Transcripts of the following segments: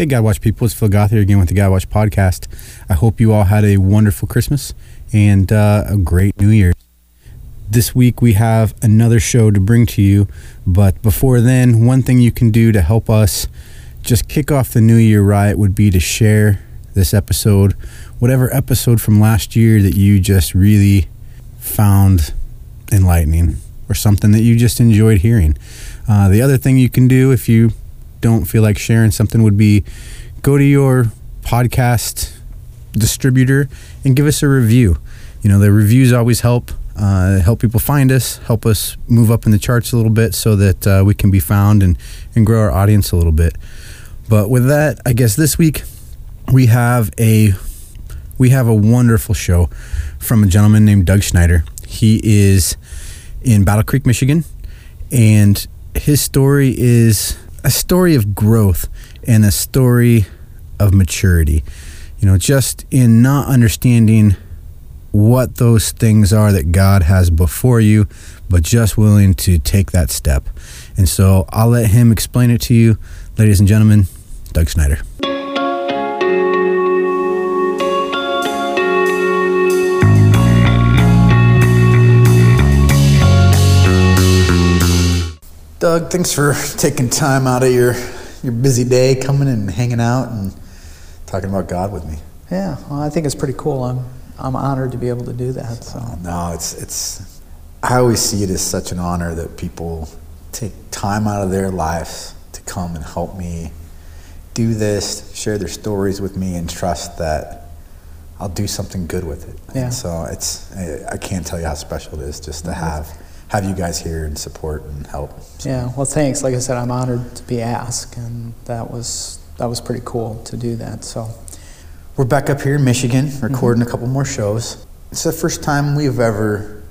Hey, God Watch people, it's Phil Goth here again with the God Watch podcast. I hope you all had a wonderful Christmas and uh, a great New Year. This week we have another show to bring to you, but before then, one thing you can do to help us just kick off the new year right would be to share this episode, whatever episode from last year that you just really found enlightening or something that you just enjoyed hearing. Uh, the other thing you can do if you don't feel like sharing something would be go to your podcast distributor and give us a review. You know, the reviews always help. Uh, help people find us, help us move up in the charts a little bit so that uh, we can be found and, and grow our audience a little bit. But with that, I guess this week we have a we have a wonderful show from a gentleman named Doug Schneider. He is in Battle Creek, Michigan, and his story is a story of growth and a story of maturity. You know, just in not understanding what those things are that God has before you, but just willing to take that step. And so I'll let him explain it to you. Ladies and gentlemen, Doug Schneider. Doug, thanks for taking time out of your your busy day, coming and hanging out and talking about God with me. Yeah, well, I think it's pretty cool. I'm I'm honored to be able to do that. So. Oh, no, it's it's. I always see it as such an honor that people take time out of their lives to come and help me do this, share their stories with me, and trust that I'll do something good with it. Yeah. And so it's I, I can't tell you how special it is just to have have you guys here and support and help. So. Yeah, well, thanks. Like I said, I'm honored to be asked, and that was that was pretty cool to do that. So we're back up here in Michigan, recording mm-hmm. a couple more shows. It's the first time we've ever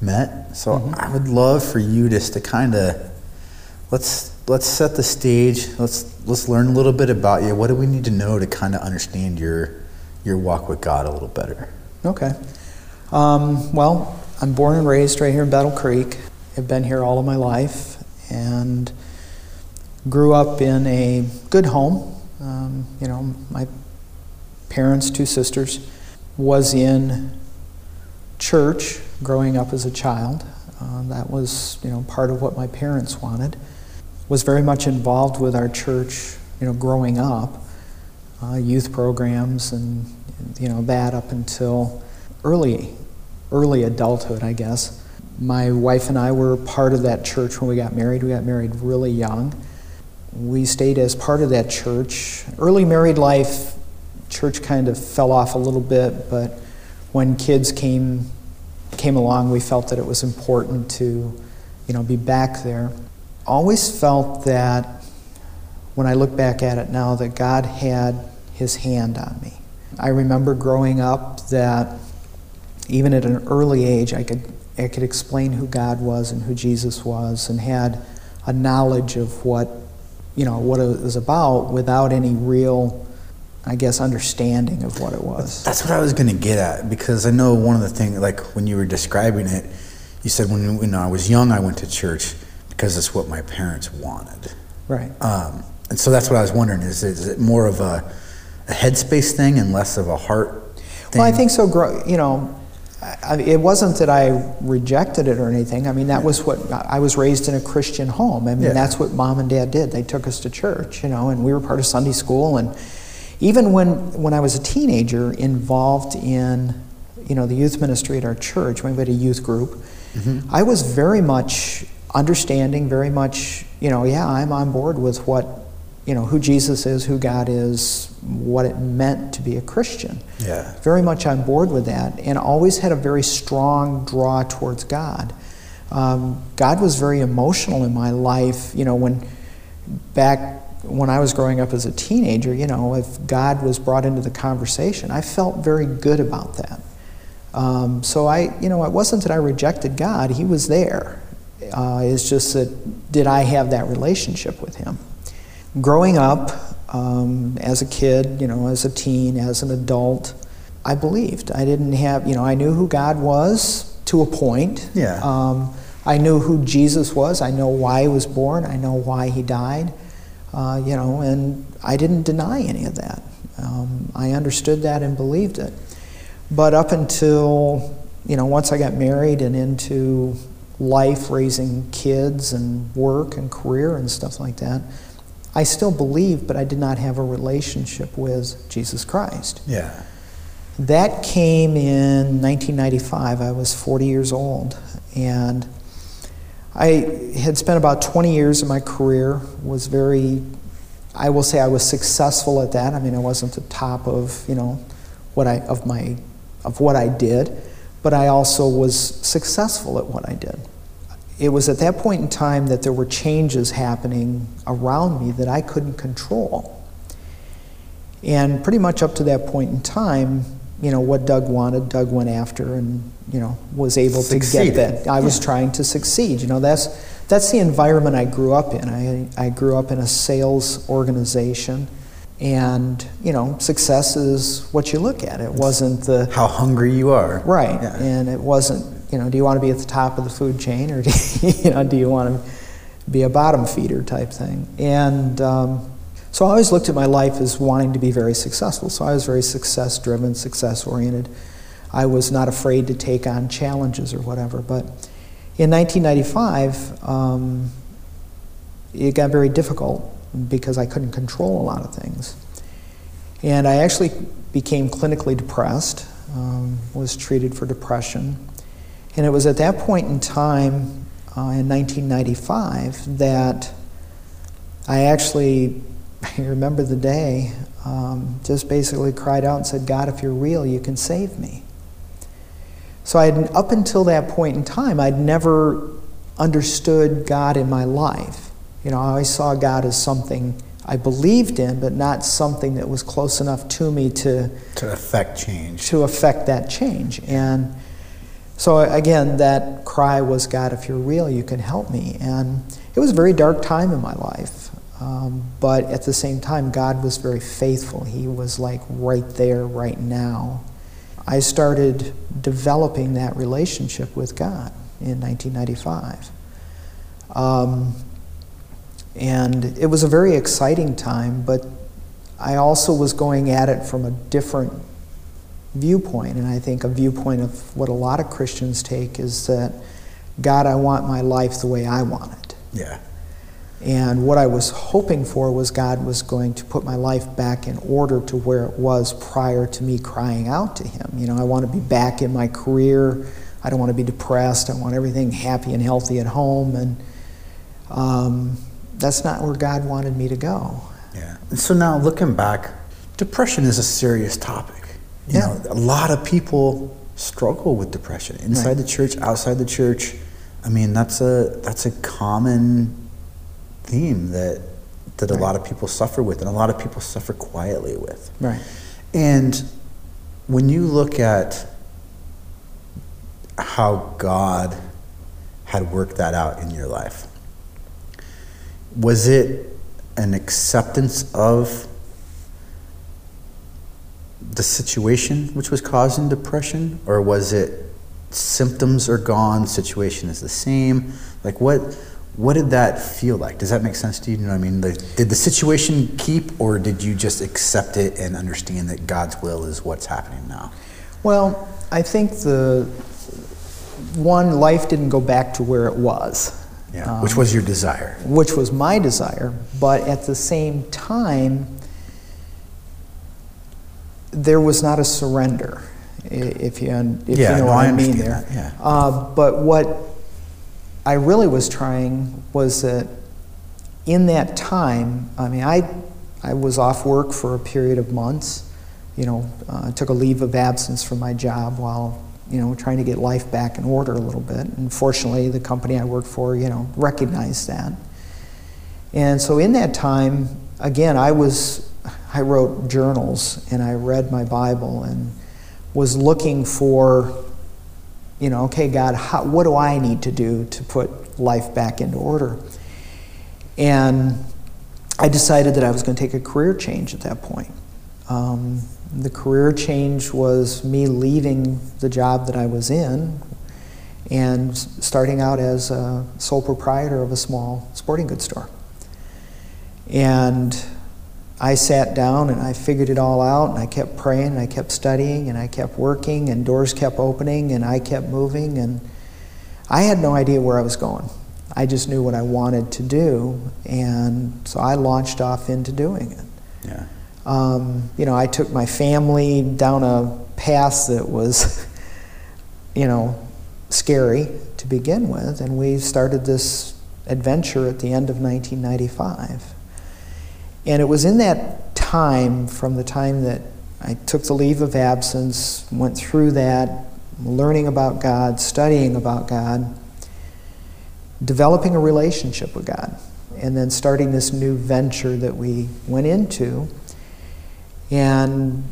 met, so mm-hmm. I would love for you just to kind of let's let's set the stage. Let's let's learn a little bit about you. What do we need to know to kind of understand your your walk with God a little better? Okay. Um, well, I'm born and raised right here in Battle Creek. I've been here all of my life and grew up in a good home. Um, you know, my parents, two sisters, was in church growing up as a child. Uh, that was, you know, part of what my parents wanted. Was very much involved with our church, you know, growing up, uh, youth programs and, you know, that up until early early adulthood, I guess. My wife and I were part of that church when we got married. We got married really young. We stayed as part of that church. Early married life, church kind of fell off a little bit, but when kids came came along, we felt that it was important to, you know, be back there. Always felt that when I look back at it now that God had his hand on me. I remember growing up that even at an early age, I could, I could explain who God was and who Jesus was and had a knowledge of what, you know, what it was about without any real, I guess, understanding of what it was. That's what I was going to get at because I know one of the things, like when you were describing it, you said when, when I was young, I went to church because it's what my parents wanted. Right. Um, and so that's what I was wondering is, is it more of a, a headspace thing and less of a heart thing? Well, I think so. You know, I, it wasn't that I rejected it or anything. I mean, that was what I was raised in a Christian home. I mean, yeah. that's what mom and dad did. They took us to church, you know, and we were part of Sunday school. And even when when I was a teenager, involved in, you know, the youth ministry at our church, when we had a youth group, mm-hmm. I was very much understanding, very much, you know, yeah, I'm on board with what you know, who Jesus is, who God is, what it meant to be a Christian. Yeah. Very much on board with that, and always had a very strong draw towards God. Um, God was very emotional in my life. You know, when back when I was growing up as a teenager, you know, if God was brought into the conversation, I felt very good about that. Um, so I, you know, it wasn't that I rejected God; He was there. Uh, it's just that did I have that relationship with Him? Growing up um, as a kid, you know, as a teen, as an adult, I believed. I didn't have, you know, I knew who God was to a point. Yeah. Um, I knew who Jesus was. I know why he was born. I know why he died. Uh, you know, and I didn't deny any of that. Um, I understood that and believed it. But up until, you know, once I got married and into life, raising kids and work and career and stuff like that, I still believed, but I did not have a relationship with Jesus Christ. Yeah. That came in 1995. I was 40 years old. And I had spent about 20 years of my career, was very, I will say I was successful at that. I mean, I wasn't the top of, you know, what I, of my, of what I did, but I also was successful at what I did. It was at that point in time that there were changes happening around me that I couldn't control. And pretty much up to that point in time, you know, what Doug wanted, Doug went after and, you know, was able Succeeded. to get that. I was trying to succeed. You know, that's, that's the environment I grew up in. I, I grew up in a sales organization. And, you know, success is what you look at. It wasn't the, How hungry you are. right. Yeah. And it wasn't, you know, do you want to be at the top of the food chain or do you, you know, do you want to be a bottom feeder type thing? And um, so I always looked at my life as wanting to be very successful. So I was very success driven, success oriented. I was not afraid to take on challenges or whatever. But in 1995, um, it got very difficult because I couldn't control a lot of things. And I actually became clinically depressed, um, was treated for depression. And it was at that point in time, uh, in 1995, that I actually, I remember the day, um, just basically cried out and said, God, if you're real, you can save me. So I had, up until that point in time, I'd never understood God in my life. You know, I always saw God as something I believed in, but not something that was close enough to me to, To affect change. to affect that change. And so again, that cry was, God, if you're real, you can help me. And it was a very dark time in my life. Um, but at the same time, God was very faithful. He was like right there, right now. I started developing that relationship with God in 1995. Um, and it was a very exciting time, but I also was going at it from a different viewpoint. And I think a viewpoint of what a lot of Christians take is that, God, I want my life the way I want it. Yeah. And what I was hoping for was God was going to put my life back in order to where it was prior to me crying out to Him. You know, I want to be back in my career. I don't want to be depressed. I want everything happy and healthy at home. And um, that's not where God wanted me to go. Yeah. So now looking back, depression is a serious topic. You Yeah. know, a lot of people struggle with depression inside Right. the church, outside the church. I mean, that's a that's a common theme that that a lot of people suffer with and a lot of people suffer quietly with. Right. And when you look at how God had worked that out in your life, was it an acceptance of the situation which was causing depression, or was it symptoms are gone, situation is the same? Like what? What did that feel like? Does that make sense to you? You know what I mean? Like, did the situation keep, or did you just accept it and understand that God's will is what's happening now? Well, I think the one life didn't go back to where it was. Yeah, Um, which was your desire. which was my desire, but at the same time, there was not a surrender, if you, if Yeah, you know no, what I I, mean there. that, yeah. Uh, but what I really was trying was that in that time, I mean, I, I was off work for a period of months. You know, uh, took a leave of absence from my job while you know trying to get life back in order a little bit. And fortunately, the company I worked for, you know, recognized that. And so in that time, again, I was I wrote journals and I read my Bible and was looking for, you know, okay, God, how, what do I need to do to put life back into order? And I decided that I was going to take a career change at that point. Um, the career change was me leaving the job that I was in and starting out as a sole proprietor of a small sporting goods store. And I sat down and I figured it all out and I kept praying and I kept studying and I kept working and doors kept opening and I kept moving and I had no idea where I was going. I just knew what I wanted to do and so I launched off into doing it. Yeah. Um, you know, I took my family down a path that was, you know, scary to begin with and we started this adventure at the end of 1995. And it was in that time, from the time that I took the leave of absence, went through that, learning about God, studying about God, developing a relationship with God, and then starting this new venture that we went into. And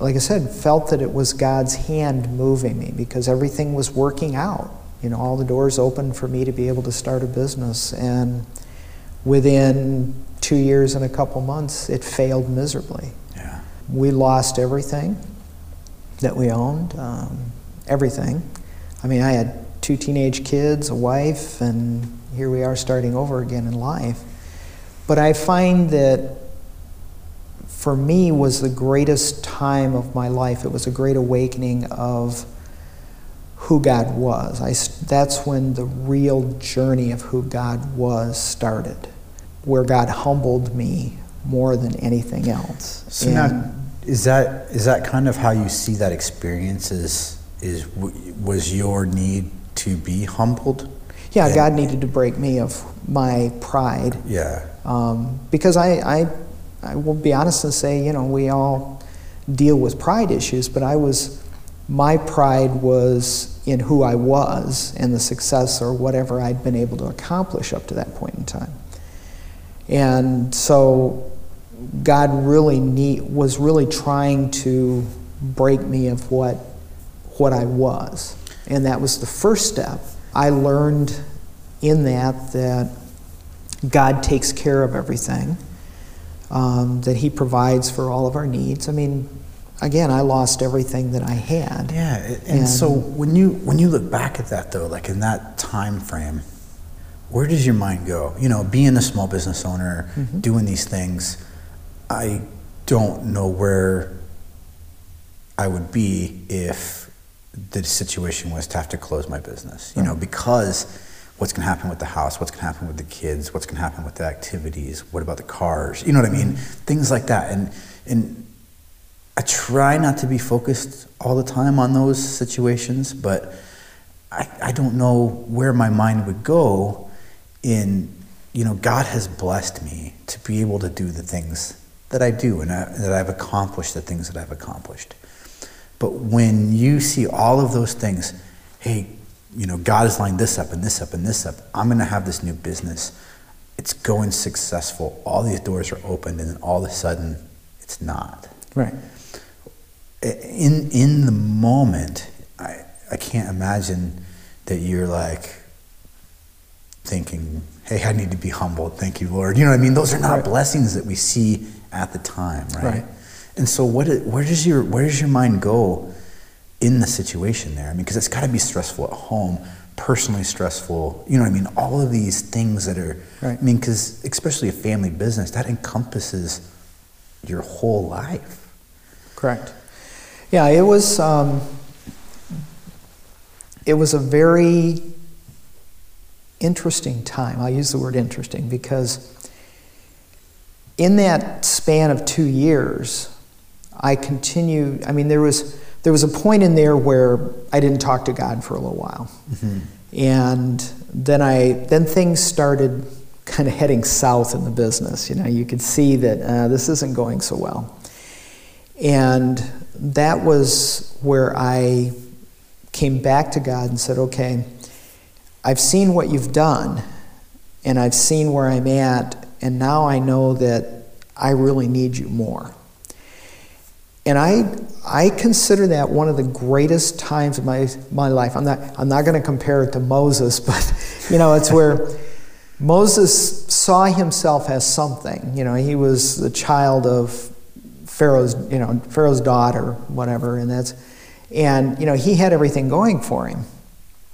like I said, felt that it was God's hand moving me because everything was working out. You know, all the doors opened for me to be able to start a business. And within two years and a couple months, it failed miserably. Yeah. We lost everything that we owned, um, everything. I mean, I had two teenage kids, a wife, and here we are starting over again in life. But I find that for me was the greatest time of my life. It was a great awakening of who God was. I, that's when the real journey of who God was started where God humbled me more than anything else. So now, is that is that kind of how you see that experience? Is is was your need to be humbled? Yeah, and, God needed to break me of my pride. Yeah. Um, because I, I I will be honest and say, you know, we all deal with pride issues, but I was my pride was in who I was and the success or whatever I'd been able to accomplish up to that point in time. And so God really need, was really trying to break me of what, what I was. And that was the first step. I learned in that that God takes care of everything, um, that He provides for all of our needs. I mean, again, I lost everything that I had. Yeah, and, and so when you when you look back at that though, like in that time frame, where does your mind go? You know, being a small business owner, mm-hmm. doing these things, I don't know where I would be if the situation was to have to close my business. You right. know, because what's going to happen with the house? What's going to happen with the kids? What's going to happen with the activities? What about the cars? You know what I mean? Mm-hmm. Things like that. And and I try not to be focused all the time on those situations, but I, I don't know where my mind would go in, you know, God has blessed me to be able to do the things that I do and I, that I've accomplished the things that I've accomplished. But when you see all of those things, hey, you know, God has lined this up and this up and this up. I'm going to have this new business. It's going successful. All these doors are opened, and then all of a sudden, it's not. Right. In in the moment, I I can't imagine that you're like, thinking, hey, I need to be humbled. Thank you, Lord. You know what I mean? Those are not right. blessings that we see at the time, right? right. And so, what, where, does your, where does your mind go in the situation there? I mean, because it's got to be stressful at home, personally stressful. You know what I mean? All of these things that are, right. I mean, because especially a family business, that encompasses your whole life. Correct. Yeah, it was. Um, it was a very interesting time. I'll use the word interesting because in that span of two years, I continued. I mean, there was there was a point in there where I didn't talk to God for a little while, mm-hmm. and then I then things started kind of heading south in the business. You know, you could see that uh, this isn't going so well, and that was where I came back to God and said, "Okay." I've seen what you've done, and I've seen where I'm at, and now I know that I really need you more. And I, I consider that one of the greatest times of my, my life. I'm not, I'm not going to compare it to Moses, but you know, it's where Moses saw himself as something. You know, he was the child of Pharaoh's, you know, Pharaoh's daughter, whatever, and that's, and you know, he had everything going for him.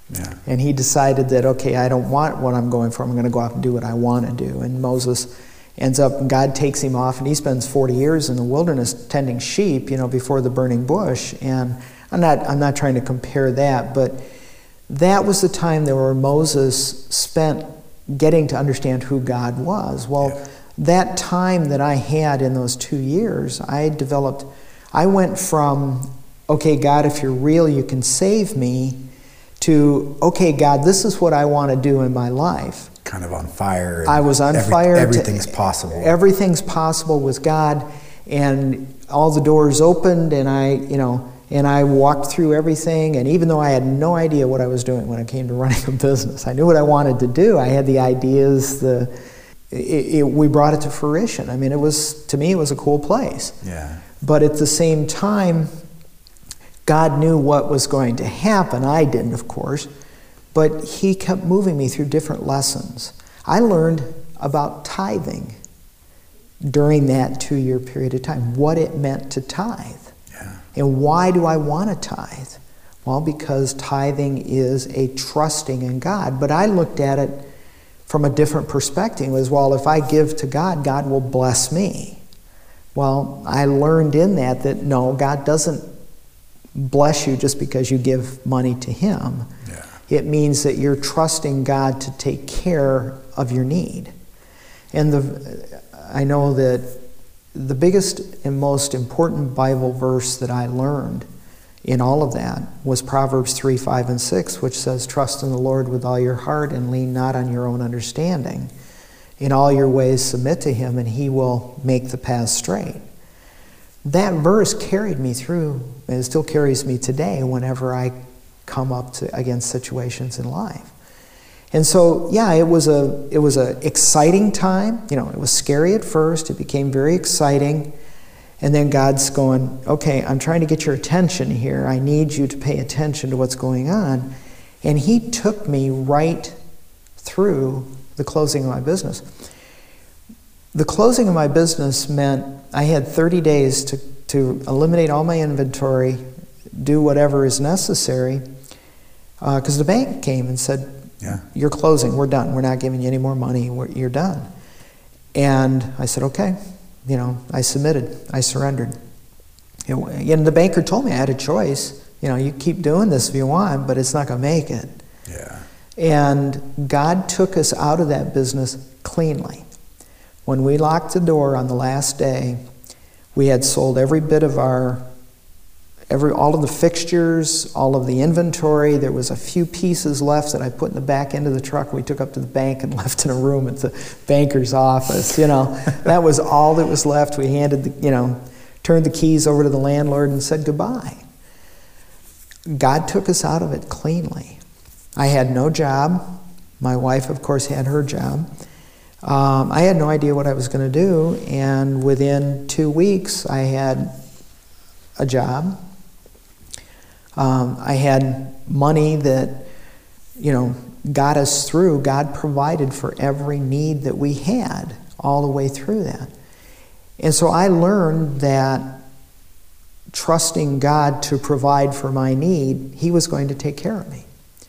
Yeah. And he decided that, okay, I don't want what I'm going for. I'm going to go off and do what I want to do. And Moses, ends up God takes him off and he spends 40 years in the wilderness tending sheep, you know, before the burning bush. And I'm not I'm not trying to compare that, but that was the time there where Moses spent getting to understand who God was. Well, yeah. that time that I had in those 2 years, I developed I went from okay, God, if you're real, you can save me to okay, God, this is what I want to do in my life kind of on fire. I was on every, fire. Everything's possible. Everything's possible with God, and all the doors opened, and I, you know, and I walked through everything. And even though I had no idea what I was doing when it came to running a business, I knew what I wanted to do. I had the ideas. The it, it, we brought it to fruition. I mean, it was to me, it was a cool place. Yeah. But at the same time, God knew what was going to happen. I didn't, of course. But he kept moving me through different lessons. I learned about tithing during that two year period of time, what it meant to tithe. Yeah. And why do I want to tithe? Well, because tithing is a trusting in God. But I looked at it from a different perspective as well, if I give to God, God will bless me. Well, I learned in that that no, God doesn't bless you just because you give money to Him. Yeah. It means that you're trusting God to take care of your need. And the, I know that the biggest and most important Bible verse that I learned in all of that was Proverbs 3 5 and 6, which says, Trust in the Lord with all your heart and lean not on your own understanding. In all your ways, submit to him, and he will make the path straight. That verse carried me through, and it still carries me today whenever I come up to, against situations in life. And so, yeah, it was a it was an exciting time. You know, it was scary at first. It became very exciting, and then God's going, "Okay, I'm trying to get your attention here. I need you to pay attention to what's going on." And He took me right through the closing of my business. The closing of my business meant I had 30 days to, to eliminate all my inventory, do whatever is necessary because uh, the bank came and said, yeah. You're closing. We're done. We're not giving you any more money. We're, you're done. And I said, Okay. You know, I submitted. I surrendered. And the banker told me I had a choice. You know, you keep doing this if you want, but it's not going to make it. Yeah. And God took us out of that business cleanly. When we locked the door on the last day, we had sold every bit of our every, all of the fixtures, all of the inventory. There was a few pieces left that I put in the back end of the truck. We took up to the bank and left in a room at the banker's office. You know, that was all that was left. We handed the, you know, turned the keys over to the landlord and said goodbye. God took us out of it cleanly. I had no job. My wife, of course, had her job. Um, I had no idea what I was going to do, and within two weeks, I had a job. Um, I had money that, you know, got us through. God provided for every need that we had all the way through that. And so I learned that trusting God to provide for my need, He was going to take care of me.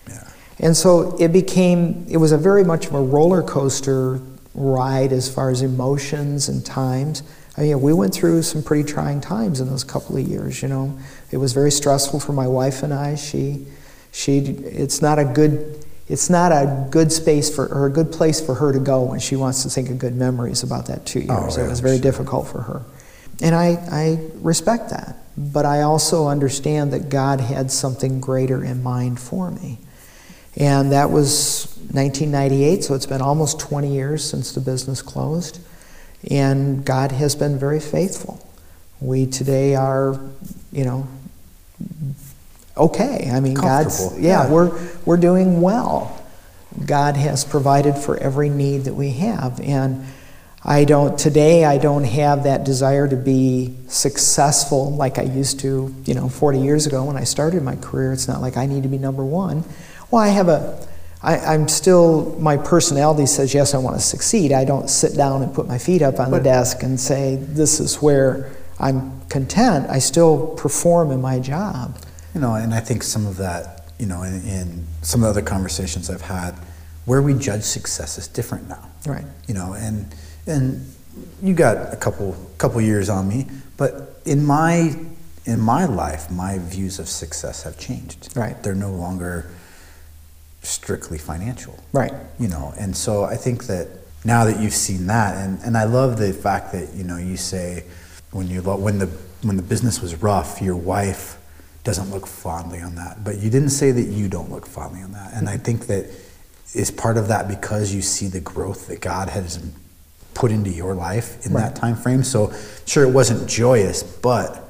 Yeah. And so it became, it was a very much of a roller coaster ride as far as emotions and times. I mean, we went through some pretty trying times in those couple of years, you know. It was very stressful for my wife and I. She, she, it's not a good, it's not a good space for, or a good place for her to go when she wants to think of good memories about that two oh, years. Oh, it was very difficult for her. And I, I respect that. But I also understand that God had something greater in mind for me. And that was 1998, so it's been almost 20 years since the business closed. And God has been very faithful. We today are, you know, okay. I mean, God's, yeah, yeah, we're, we're doing well. God has provided for every need that we have. And I don't, today, I don't have that desire to be successful like I used to, you know, 40 years ago when I started my career. It's not like I need to be number one. Well, I have a, I, am still, my personality says, yes, I want to succeed. I don't sit down and put my feet up on but, the desk and say, this is where I'm content. I still perform in my job. You know, and I think some of that, you know, in, in some of the other conversations I've had, where we judge success is different now. Right. You know, and, and you got a couple couple years on me, but in my in my life, my views of success have changed. Right. They're no longer strictly financial. Right. You know, and so I think that now that you've seen that, and, and I love the fact that you know you say when you lo- when the when the business was rough, your wife doesn't look fondly on that, but you didn't say that you don't look fondly on that, and I think that is part of that because you see the growth that God has put into your life in Right. that time frame. So sure, it wasn't joyous, but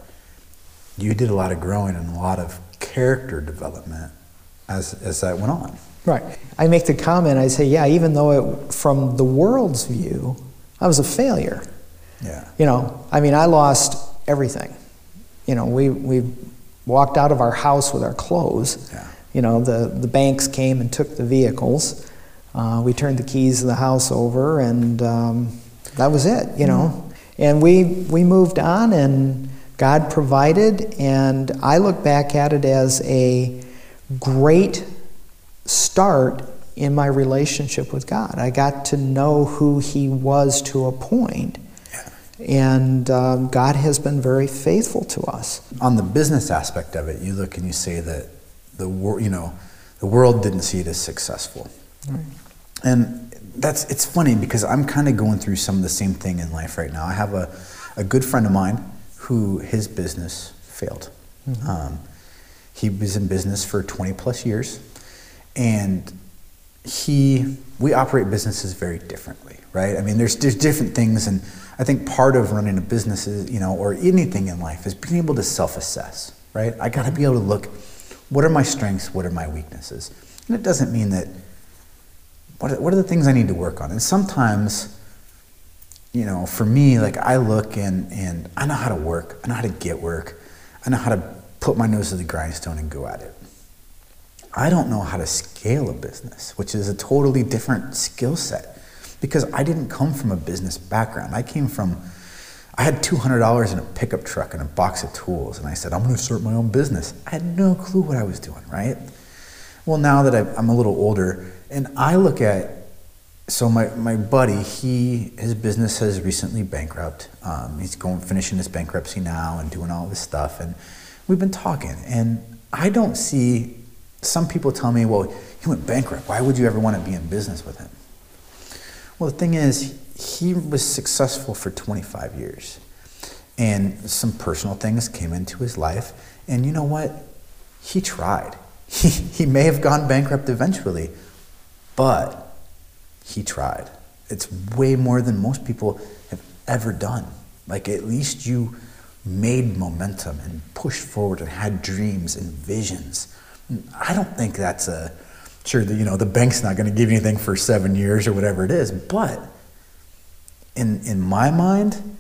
you did a lot of growing and a lot of character development as as that went on. Right. I make the comment, I say, yeah, even though it, from the world's view, I was a failure. Yeah. You know, I mean, I lost everything. You know, we, we walked out of our house with our clothes. Yeah. You know, the, the banks came and took the vehicles. Uh, we turned the keys of the house over, and um, that was it, you know. And we, we moved on, and God provided, and I look back at it as a great start in my relationship with God. I got to know who He was to a point, and um, God has been very faithful to us. on the business aspect of it, you look and you say that the world, you know, the world didn't see it as successful, and that's it's funny because I'm kind of going through some of the same thing in life right now. I have a, a good friend of mine who his business failed. Um, he was in business for 20 plus years, and he we operate businesses very differently, right? I mean, there's there's different things, and I think part of running a business is, you know, or anything in life is being able to self-assess, right? I got to be able to look, what are my strengths, what are my weaknesses, and it doesn't mean that. What are, what are the things I need to work on? And sometimes, you know, for me, like I look and and I know how to work, I know how to get work, I know how to put my nose to the grindstone and go at it. I don't know how to scale a business, which is a totally different skill set because I didn't come from a business background. I came from, I had $200 in a pickup truck and a box of tools, and I said, I'm to start my own business. I had no clue what I was doing, right? Well, now that I'm a little older, and I look at, so my, my buddy, he his business has recently bankrupt. Um, he's going finishing his bankruptcy now and doing all this stuff, and we've been talking, and I don't see. Some people tell me, "Well, he went bankrupt. Why would you ever want to be in business with him?" Well, the thing is, he was successful for 25 years, and some personal things came into his life, and you know what? He tried. He, he may have gone bankrupt eventually, but he tried. It's way more than most people have ever done. Like, at least you made momentum and pushed forward and had dreams and visions. I don't think that's a sure that you know the bank's not going to give you anything for seven years or whatever it is, but in in my mind,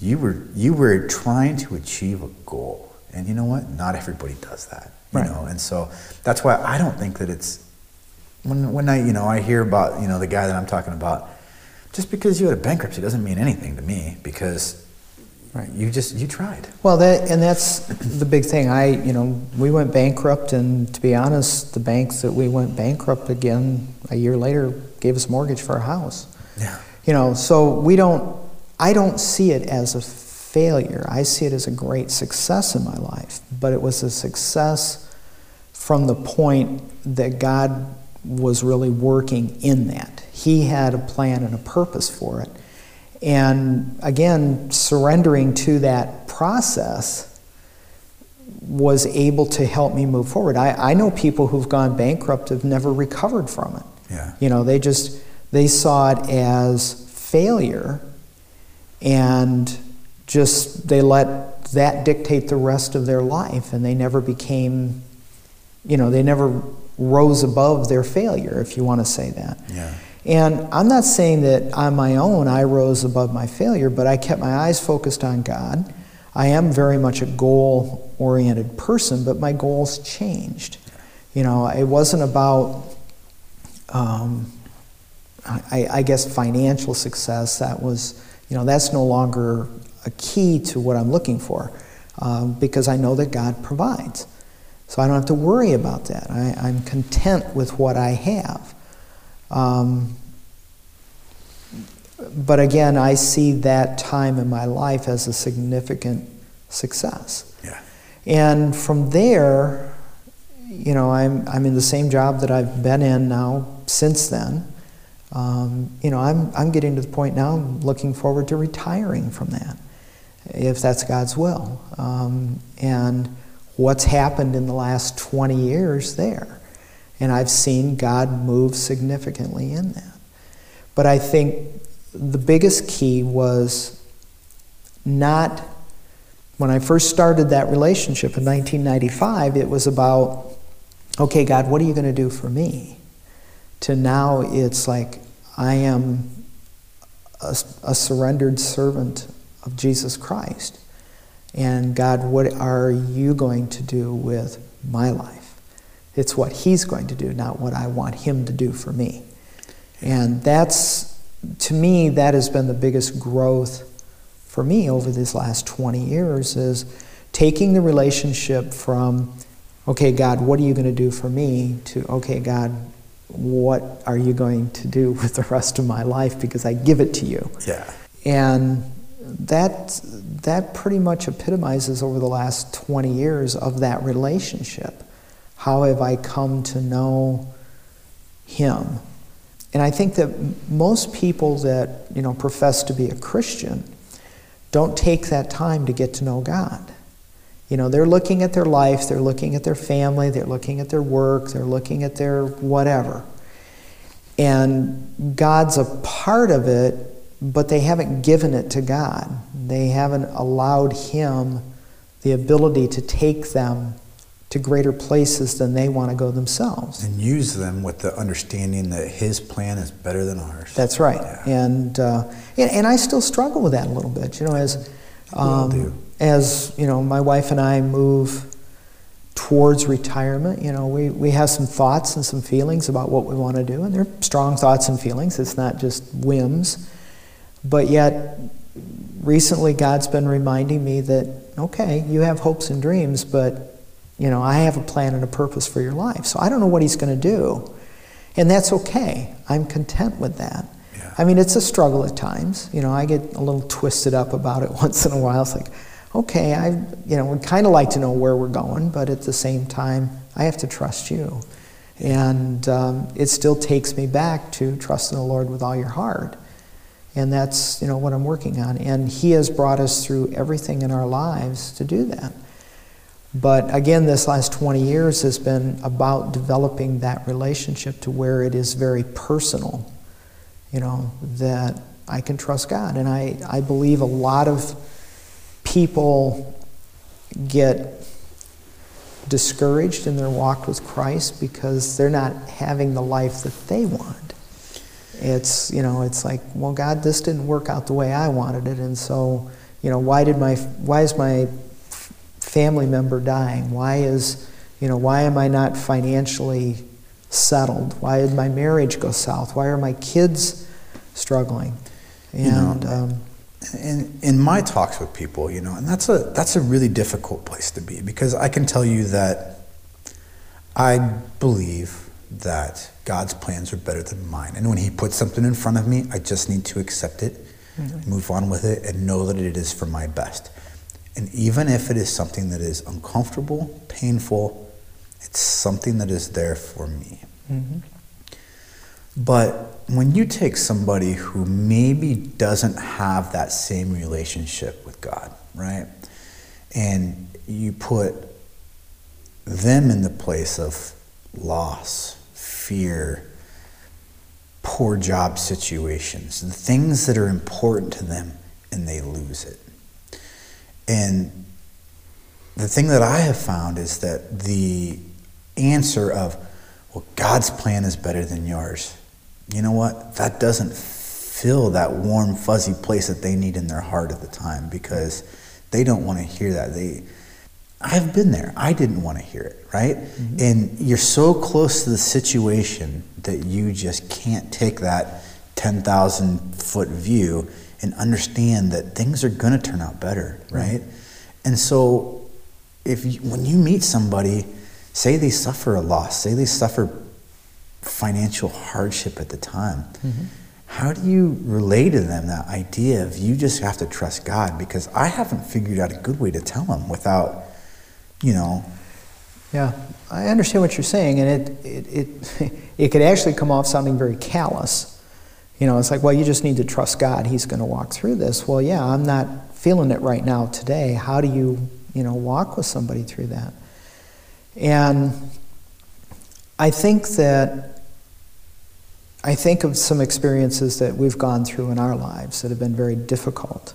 you were you were trying to achieve a goal, and you know what? Not everybody does that, you Right. know, and so that's why I don't think that it's when when I you know I hear about you know the guy that I'm talking about, just because you had a bankruptcy doesn't mean anything to me because Right. you just you tried. Well, that and that's the big thing. I, you know, we went bankrupt, and to be honest, the banks that we went bankrupt again a year later gave us a mortgage for our house. Yeah. You know, so we don't. I don't see it as a failure. I see it as a great success in my life. But it was a success from the point that God was really working in that. He had a plan and a purpose for it. And again, surrendering to that process was able to help me move forward. I, I know people who've gone bankrupt have never recovered from it. Yeah. You know, they just they saw it as failure and just they let that dictate the rest of their life and they never became you know, they never rose above their failure if you want to say that. Yeah. And I'm not saying that on my own I rose above my failure, but I kept my eyes focused on God. I am very much a goal oriented person, but my goals changed. You know, it wasn't about, um, I, I guess, financial success. That was, you know, that's no longer a key to what I'm looking for um, because I know that God provides. So I don't have to worry about that. I, I'm content with what I have. Um, but again, I see that time in my life as a significant success. Yeah. And from there, you know, I'm, I'm in the same job that I've been in now since then. Um, you know, I'm, I'm getting to the point now, I'm looking forward to retiring from that, if that's God's will. Um, and what's happened in the last 20 years there. And I've seen God move significantly in that. But I think the biggest key was not when I first started that relationship in 1995, it was about, okay, God, what are you going to do for me? To now, it's like, I am a, a surrendered servant of Jesus Christ. And God, what are you going to do with my life? It's what He's going to do, not what I want Him to do for me. And that's, to me, that has been the biggest growth for me over these last 20 years is taking the relationship from, okay, God, what are you going to do for me, to, okay, God, what are you going to do with the rest of my life because I give it to you? Yeah. And that, that pretty much epitomizes over the last 20 years of that relationship. How have I come to know Him? And I think that most people that you know profess to be a Christian don't take that time to get to know God. You know, they're looking at their life, they're looking at their family, they're looking at their work, they're looking at their whatever. And God's a part of it, but they haven't given it to God. They haven't allowed Him the ability to take them to greater places than they want to go themselves. And use them with the understanding that His plan is better than ours. That's right. Yeah. And, uh, and and I still struggle with that a little bit. You know, as um, as you know, my wife and I move towards retirement. You know, we we have some thoughts and some feelings about what we want to do, and they're strong thoughts and feelings. It's not just whims. But yet, recently, God's been reminding me that okay, you have hopes and dreams, but you know, I have a plan and a purpose for your life. So I don't know what He's going to do. And that's okay. I'm content with that. Yeah. I mean, it's a struggle at times. You know, I get a little twisted up about it once in a while. It's like, okay, I, you know, would kind of like to know where we're going, but at the same time, I have to trust you. And um, it still takes me back to trust in the Lord with all your heart. And that's, you know, what I'm working on. And He has brought us through everything in our lives to do that. But again, this last 20 years has been about developing that relationship to where it is very personal, you know, that I can trust God. And I, I believe a lot of people get discouraged in their walk with Christ because they're not having the life that they want. It's, you know, it's like, well, God, this didn't work out the way I wanted it. And so, you know, why did my, why is my family member dying? Why is, you know, why am I not financially settled? Why did my marriage go south? Why are my kids struggling? And know, um, in in my talks with people, you know, and that's a that's a really difficult place to be because I can tell you that I believe that God's plans are better than mine, and when He puts something in front of me, I just need to accept it, move on with it, and know that it is for my best. And even if it is something that is uncomfortable, painful, it's something that is there for me. Mm-hmm. But when you take somebody who maybe doesn't have that same relationship with God, right? And you put them in the place of loss, fear, poor job situations, the things that are important to them, and they lose it. And the thing that I have found is that the answer of, well, God's plan is better than yours. You know what? That doesn't fill that warm, fuzzy place that they need in their heart at the time because they don't want to hear that. They, I've been there. I didn't want to hear it, right? Mm-hmm. And you're so close to the situation that you just can't take that 10,000 foot view and understand that things are going to turn out better, right? And so if you, when you meet somebody, say they suffer a loss, say they suffer financial hardship at the time, mm-hmm. how do you relay to them that idea of you just have to trust God? Because I haven't figured out a good way to tell them without, you know. Yeah, I understand what you're saying, and it, it, it, it could actually come off sounding very callous. You know, it's like, well, you just need to trust God. He's going to walk through this. Well, yeah, I'm not feeling it right now today. How do you, you know, walk with somebody through that? And I think that I think of some experiences that we've gone through in our lives that have been very difficult.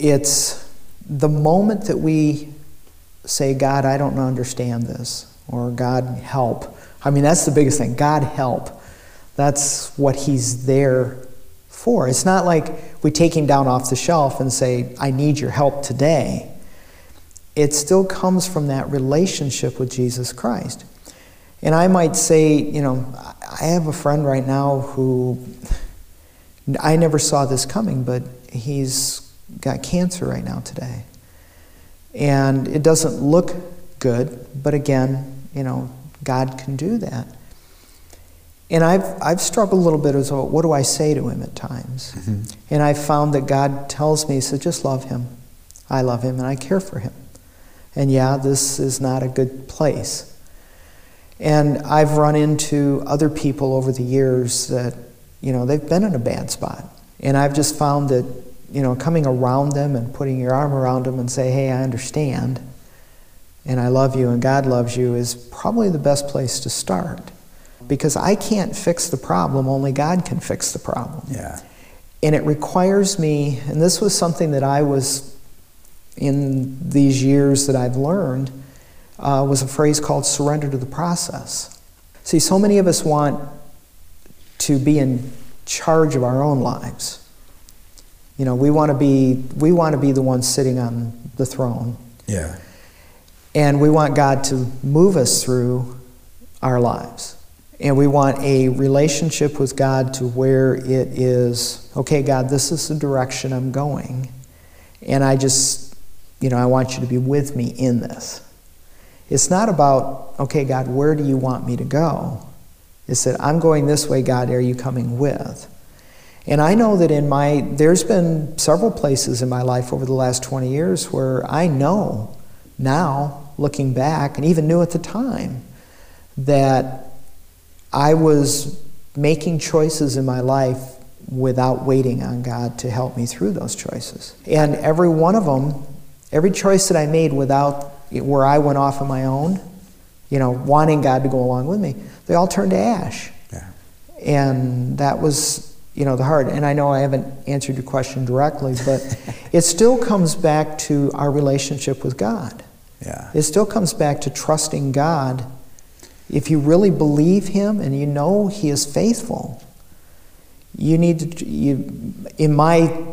It's the moment that we say, God, I don't understand this, or God, help. I mean, that's the biggest thing. God, help. That's what He's there for. It's not like we take Him down off the shelf and say, I need your help today. It still comes from that relationship with Jesus Christ. And I might say, you know, I have a friend right now who I never saw this coming, but he's got cancer right now today. And it doesn't look good, but again, you know, God can do that. And I've, I've struggled a little bit as well. What do I say to him at times? Mm-hmm. And I've found that God tells me, He said, just love him. I love him and I care for him. And yeah, this is not a good place. And I've run into other people over the years that, you know, they've been in a bad spot. And I've just found that, you know, coming around them and putting your arm around them and say, hey, I understand, and I love you, and God loves you, is probably the best place to start. Because I can't fix the problem, only God can fix the problem. Yeah. And it requires me, and this was something that I was in these years that I've learned uh, was a phrase called surrender to the process. See, so many of us want to be in charge of our own lives. You know, we want to be we want to be the ones sitting on the throne. Yeah. And we want God to move us through our lives. And we want a relationship with God to where it is, okay, God, this is the direction I'm going. And I just, you know, I want you to be with me in this. It's not about, okay, God, where do you want me to go? It's that I'm going this way, God, are you coming with? And I know that in my, there's been several places in my life over the last 20 years where I know now, looking back, and even knew at the time, that I was making choices in my life without waiting on God to help me through those choices. And every one of them, every choice that I made without where I went off on my own, you know, wanting God to go along with me, they all turned to ash. Yeah. And that was, you know, the hard. And I know I haven't answered your question directly, but it still comes back to our relationship with God. Yeah. It still comes back to trusting God. If you really believe Him and you know He is faithful, you need to, you, in my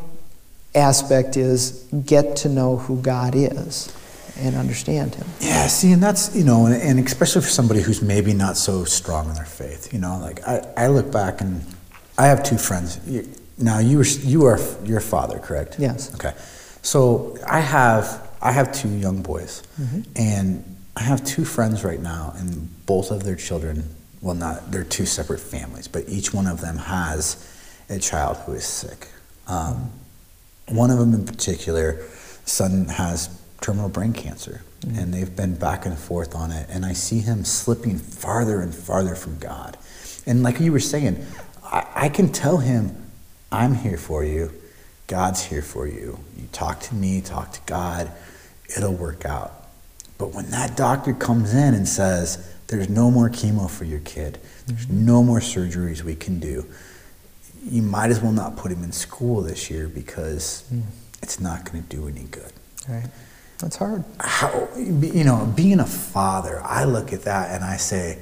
aspect, is get to know who God is and understand Him. Yeah, see, and that's, you know, and, and, especially for somebody who's maybe not so strong in their faith, you know, like I, I look back and I have two friends. Now, you, were, you are your father, correct? Yes. Okay. So I have, I have two young boys, mm-hmm. and I have two friends right now, and both of their children, well, not, they're two separate families, but each one of them has a child who is sick. Um, one of them in particular, son has terminal brain cancer. Mm-hmm. And they've been back and forth on it. And I see him slipping farther and farther from God. And like you were saying, I, I can tell him, I'm here for you. God's here for you. You talk to me, talk to God, it'll work out. But when that doctor comes in and says, there's no more chemo for your kid, there's mm-hmm. no more surgeries we can do, you might as well not put him in school this year because mm. it's not going to do any good. Right. That's hard. How, you know, being a father, I look at that and I say,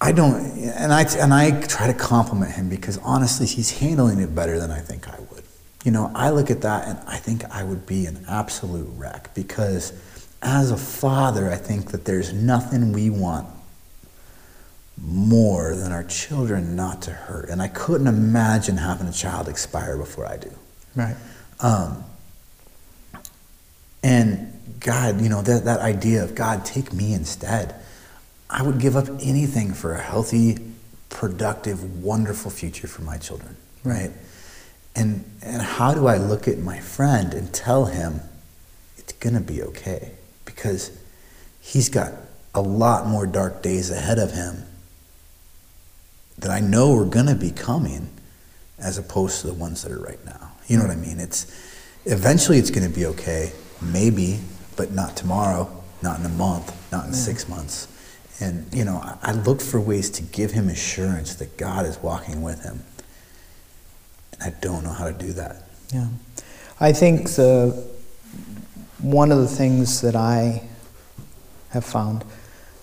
I don't, and I, and I try to compliment him because honestly, he's handling it better than I think I would. You know, I look at that and I think I would be an absolute wreck because as a father, I think that there's nothing we want more than our children not to hurt. And I couldn't imagine having a child expire before I do. Right. Um, and God, you know, that, that idea of God, take me instead. I would give up anything for a healthy productive, wonderful future for my children, right? And and how do I look at my friend and tell him it's gonna be okay? Because he's got a lot more dark days ahead of him that I know are gonna be coming as opposed to the ones that are right now. You know what I mean? It's eventually it's gonna be okay, maybe, but not tomorrow, not in a month, not in Yeah. six months. And you know, I, I look for ways to give him assurance that God is walking with him. And I don't know how to do that. Yeah. I think the one of the things that I have found,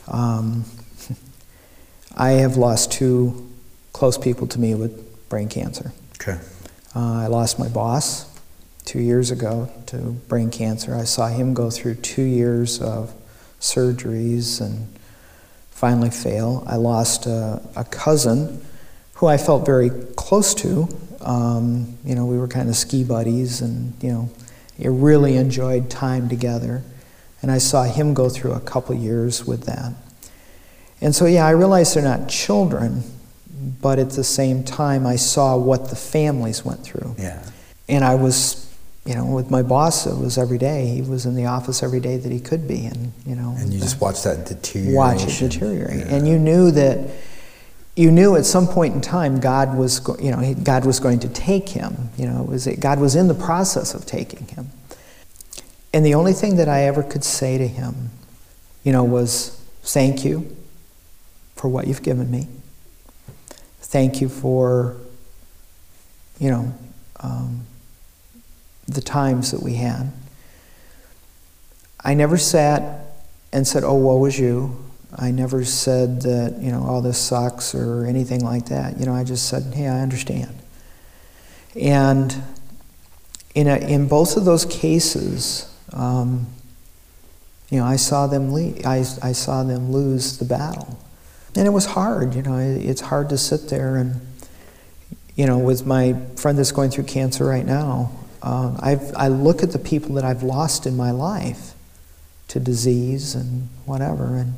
um, I have lost two close people to me with brain cancer. Okay. Uh, I lost my boss two years ago to brain cancer. I saw him go through two years of surgeries and finally fail. I lost a, a cousin who I felt very close to. Um, you know, we were kind of ski buddies and, you know, really enjoyed time together. And I saw him go through a couple years with that. And so, yeah, I realized they're not children, but at the same time, I saw what the families went through. Yeah. And I was, you know, with my boss, it was every day. He was in the office every day that he could be. And, you know, And you just watch that deterioration. watch it deteriorate. Yeah. And you knew that, you knew at some point in time God was, you know, God was going to take him. You know, it was, God was in the process of taking him. And the only thing that I ever could say to him, you know, was thank you for what you've given me. Thank you for, you know, um, the times that we had. I never sat and said, oh, woe is you. I never said that, you know, all this sucks or anything like that. You know, I just said, hey, I understand. And in, a, in both of those cases, um, you know, I saw them I, I saw them lose the battle, and it was hard. You know, it- it's hard to sit there and, you know, with my friend that's going through cancer right now. Um, I look at the people that I've lost in my life to disease and whatever, and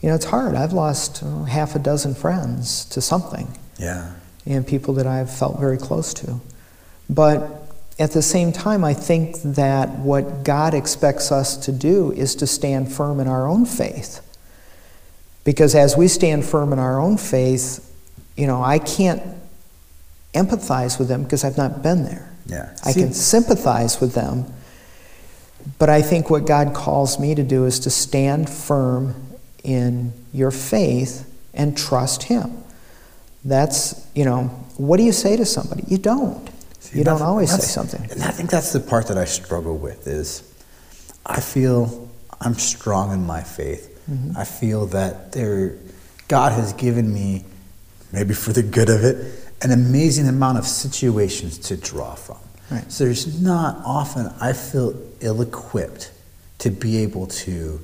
you know, it's hard. I've lost uh, half a dozen friends to something Yeah. and people that I've felt very close to. But at the same time, I think that what God expects us to do is to stand firm in our own faith. Because as we stand firm in our own faith, you know, I can't empathize with them because I've not been there. Yeah. I See- can sympathize with them, but I think what God calls me to do is to stand firm in your faith and trust Him. That's, you know, what do you say to somebody? You don't. See, you don't always say something. And I think that's the part that I struggle with is I feel I'm strong in my faith. Mm-hmm. I feel that there God has given me, maybe for the good of it, an amazing amount of situations to draw from. Right. So there's not often I feel ill equipped to be able to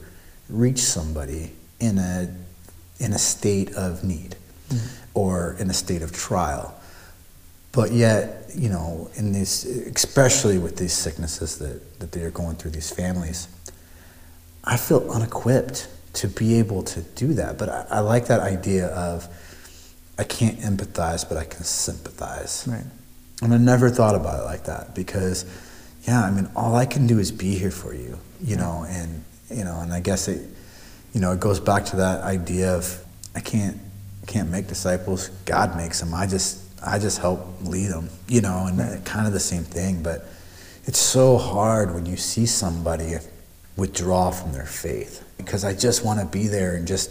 reach somebody in a in a state of need mm-hmm. or in a state of trial. But yet, you know, in this, especially with these sicknesses that, that they are going through, these families, I feel unequipped to be able to do that. But I, I like that idea of I can't empathize, but I can sympathize. Right. And I never thought about it like that because, yeah, I mean, all I can do is be here for you, you know, and you know, and I guess it, you know, it goes back to that idea of I can't, can't make disciples. God makes them. I just, I just help lead them, you know, and that- kind of the same thing. But it's so hard when you see somebody withdraw from their faith because I just want to be there and just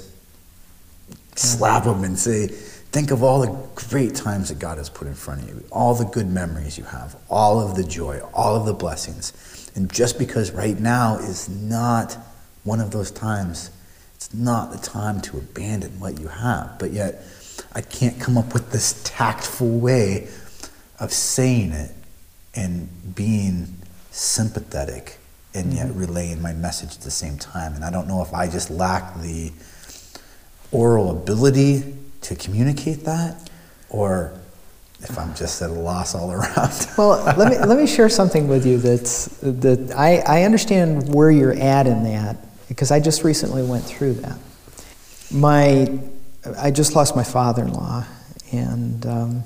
slap them and say, think of all the great times that God has put in front of you, all the good memories you have, all of the joy, all of the blessings. And just because right now is not one of those times, it's not the time to abandon what you have. But yet, I can't come up with this tactful way of saying it and being sympathetic and yet mm-hmm. relaying my message at the same time. And I don't know if I just lack the oral ability to communicate that or if I'm just at a loss all around. Well, let me let me share something with you that's that I, I understand where you're at in that because I just recently went through that. My I just lost my father in law. And um,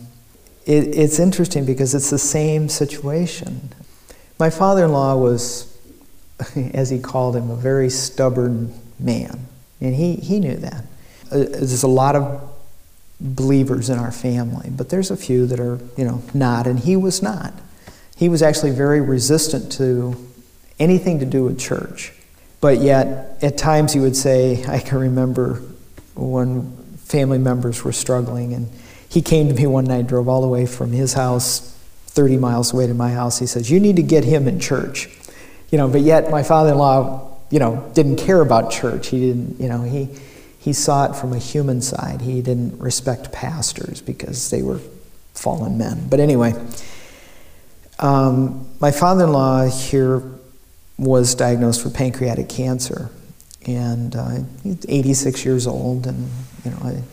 it, it's interesting because it's the same situation. My father in law was, as he called him, a very stubborn man. And he, he knew that. Uh, there's a lot of believers in our family, but there's a few that are, you know, not, and he was not. He was actually very resistant to anything to do with church. But yet, at times he would say, I can remember when family members were struggling, and he came to me one night, drove all the way from his house 30 miles away to my house. He says, You need to get him in church. You know, but yet my father in law, you know, didn't care about church. He didn't, you know, he, he saw it from a human side. He didn't respect pastors because they were fallen men. But anyway, um, my father in law here was diagnosed with pancreatic cancer. And uh, he's 86 years old, and you know,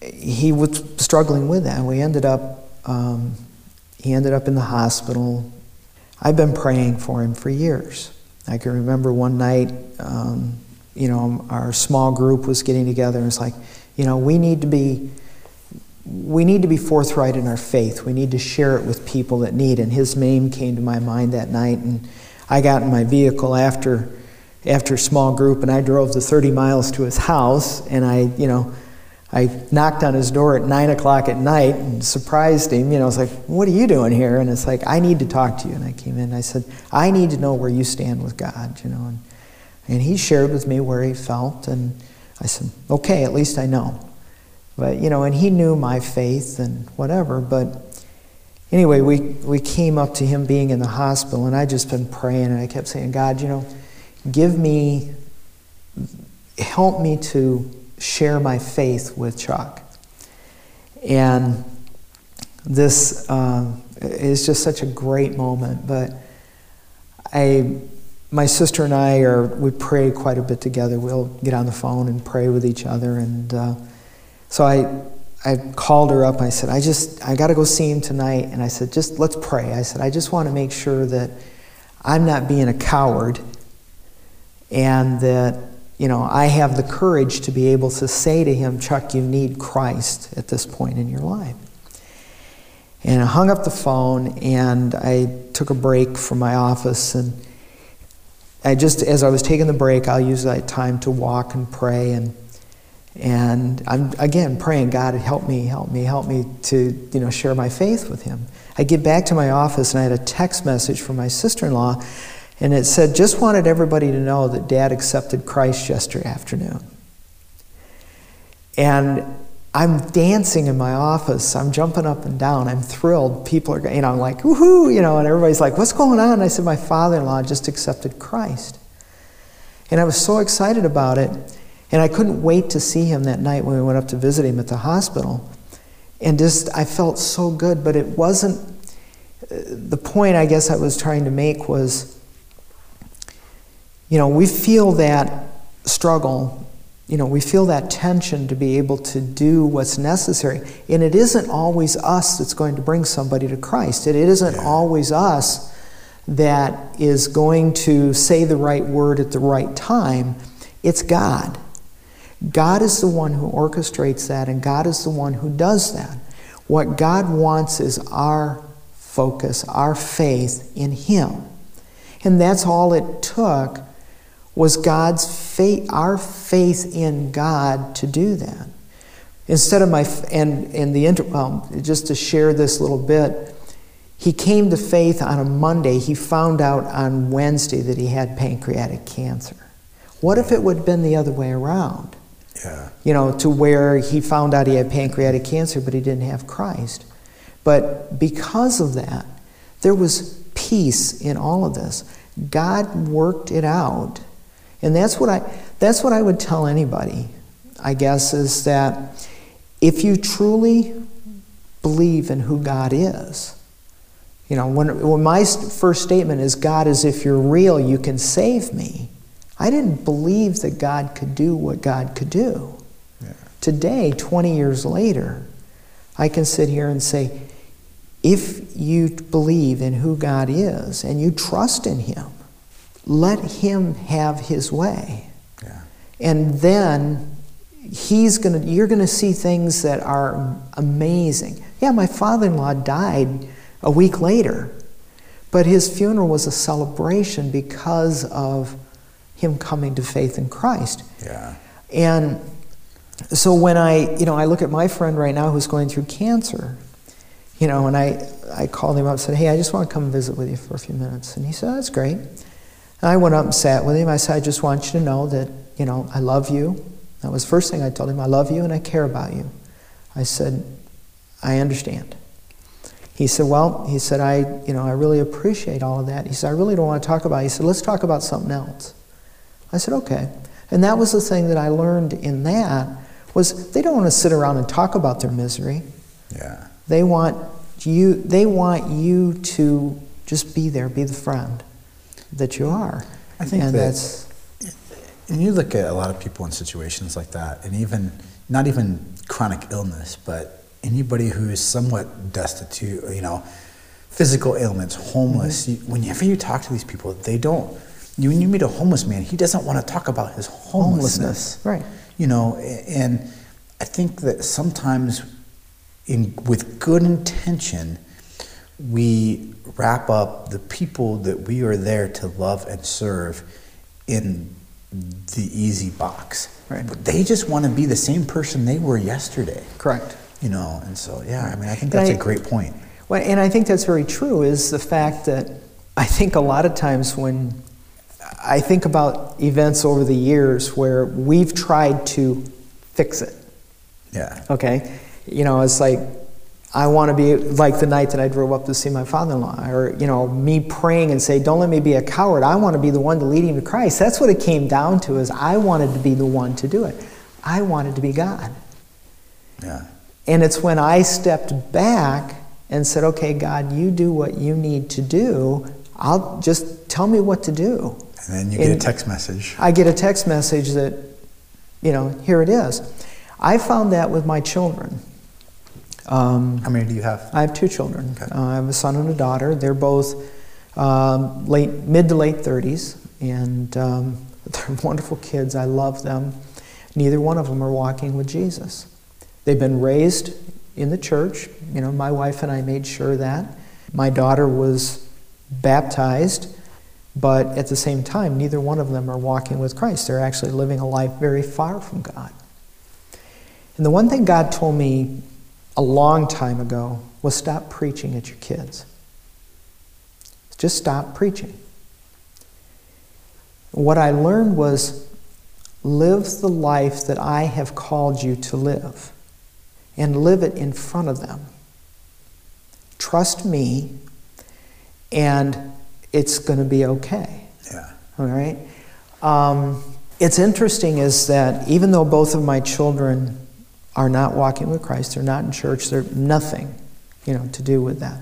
he was struggling with that. We ended up, um, he ended up in the hospital. I've been praying for him for years. I can remember one night, um, you know, our small group was getting together, and it's like, you know, we need to be we need to be forthright in our faith. We need to share it with people that need. And his name came to my mind that night, and I got in my vehicle after after small group, and I drove the 30 miles to his house, and I, you know, I knocked on his door at nine o'clock at night and surprised him. You know, I was like, "What are you doing here?" And it's like, "I need to talk to you." And I came in. and I said, "I need to know where you stand with God." You know, and and he shared with me where he felt, and I said, "Okay, at least I know." But you know, and he knew my faith and whatever. But anyway, we we came up to him being in the hospital, and I just been praying, and I kept saying, "God, you know." give me, help me to share my faith with Chuck. And this uh, is just such a great moment. But I, my sister and I are we pray quite a bit together. We'll get on the phone and pray with each other. And uh, so I, I called her up. And I said, I just I got to go see him tonight. And I said, just let's pray. I said, I just want to make sure that I'm not being a coward and that you know I have the courage to be able to say to him, Chuck, you need Christ at this point in your life. And I hung up the phone and I took a break from my office and I just as I was taking the break, I'll use that time to walk and pray and and I'm again praying, God, help me, help me, help me to you know share my faith with him. I get back to my office and I had a text message from my sister-in-law and it said, just wanted everybody to know that dad accepted Christ yesterday afternoon. And I'm dancing in my office. I'm jumping up and down. I'm thrilled. People are, you know, I'm like, woohoo, you know, and everybody's like, what's going on? I said, my father in law just accepted Christ. And I was so excited about it. And I couldn't wait to see him that night when we went up to visit him at the hospital. And just, I felt so good, but it wasn't, uh, the point I guess I was trying to make was, you know, we feel that struggle, you know, we feel that tension to be able to do what's necessary. And it isn't always us that's going to bring somebody to Christ, it isn't always us that is going to say the right word at the right time. It's God. God is the one who orchestrates that, and God is the one who does that. What God wants is our focus, our faith in Him. And that's all it took was God's faith, our faith in God to do that. Instead of my, and, and the, inter well, just to share this little bit, he came to faith on a Monday. He found out on Wednesday that he had pancreatic cancer. What if it would have been the other way around? You know, to where he found out he had pancreatic cancer, but he didn't have Christ. But because of that, there was peace in all of this. God worked it out and that's what I that's what I would tell anybody, I guess, is that if you truly believe in who God is, you know, when, when my first statement is, God is if you're real, you can save me, I didn't believe that God could do what God could do. Yeah. Today, 20 years later, I can sit here and say, if you believe in who God is and you trust in Him, let him have his way. Yeah. And then he's gonna, you're going to see things that are amazing. Yeah, my father in law died a week later, but his funeral was a celebration because of him coming to faith in Christ. Yeah. And so when I, you know, I look at my friend right now who's going through cancer, you know, and I, I called him up and said, hey, I just want to come visit with you for a few minutes. And he said, that's great. And I went up and sat with him. I said, I just want you to know that, you know, I love you. That was the first thing I told him. I love you and I care about you. I said, I understand. He said, well, he said, I, you know, I really appreciate all of that. He said, I really don't want to talk about it. He said, let's talk about something else. I said, okay. And that was the thing that I learned in that was they don't want to sit around and talk about their misery. Yeah. They want you they want you to just be there, be the friend that you are. I think and that- that's And you look at a lot of people in situations like that, and even not even chronic illness, but anybody who is somewhat destitute, you know, physical ailments, homeless. Mm-hmm. You, whenever you talk to these people, they don't. You, when you meet a homeless man, he doesn't want to talk about his homelessness. Right. You know, and I think that sometimes, in with good intention, we wrap up the people that we are there to love and serve in the easy box. Right. But they just want to be the same person they were yesterday. correct. You know, and so yeah, I mean, I think that's I- a great point. Well, and I think that's very true, is the fact that I think a lot of times when I think about events over the years where we've tried to fix it, Yeah. okay? You know, it's like, I want to be like the night that I drove up to see my father in law, or, you know, me praying and say, don't let me be a coward. I want to be the one to lead him to Christ. That's what it came down to, is I wanted to be the one to do it. I wanted to be God. Yeah. And it's when I stepped back and said, okay, God, you do what you need to do. I'll just tell me what to do. And then you get a text message. I get a text message that, you know, here it is. I found that with my children. Um, How many do you have? I have two children. Okay. Uh, I have a son and a daughter. They're both um, late, mid to late 30s, and um, they're wonderful kids. I love them. Neither one of them are walking with Jesus. They've been raised in the church. You know, my wife and I made sure that. My daughter was baptized, but at the same time, neither one of them are walking with Christ. They're actually living a life very far from God. And the one thing God told me a long time ago was stop preaching at your kids. Just stop preaching. What I learned was live the life that I have called you to live and live it in front of them. Trust me, and it's going to be okay. Yeah. All right. Um, it's interesting is that even though both of my children are not walking with Christ, they're not in church, they're nothing, you know, to do with that.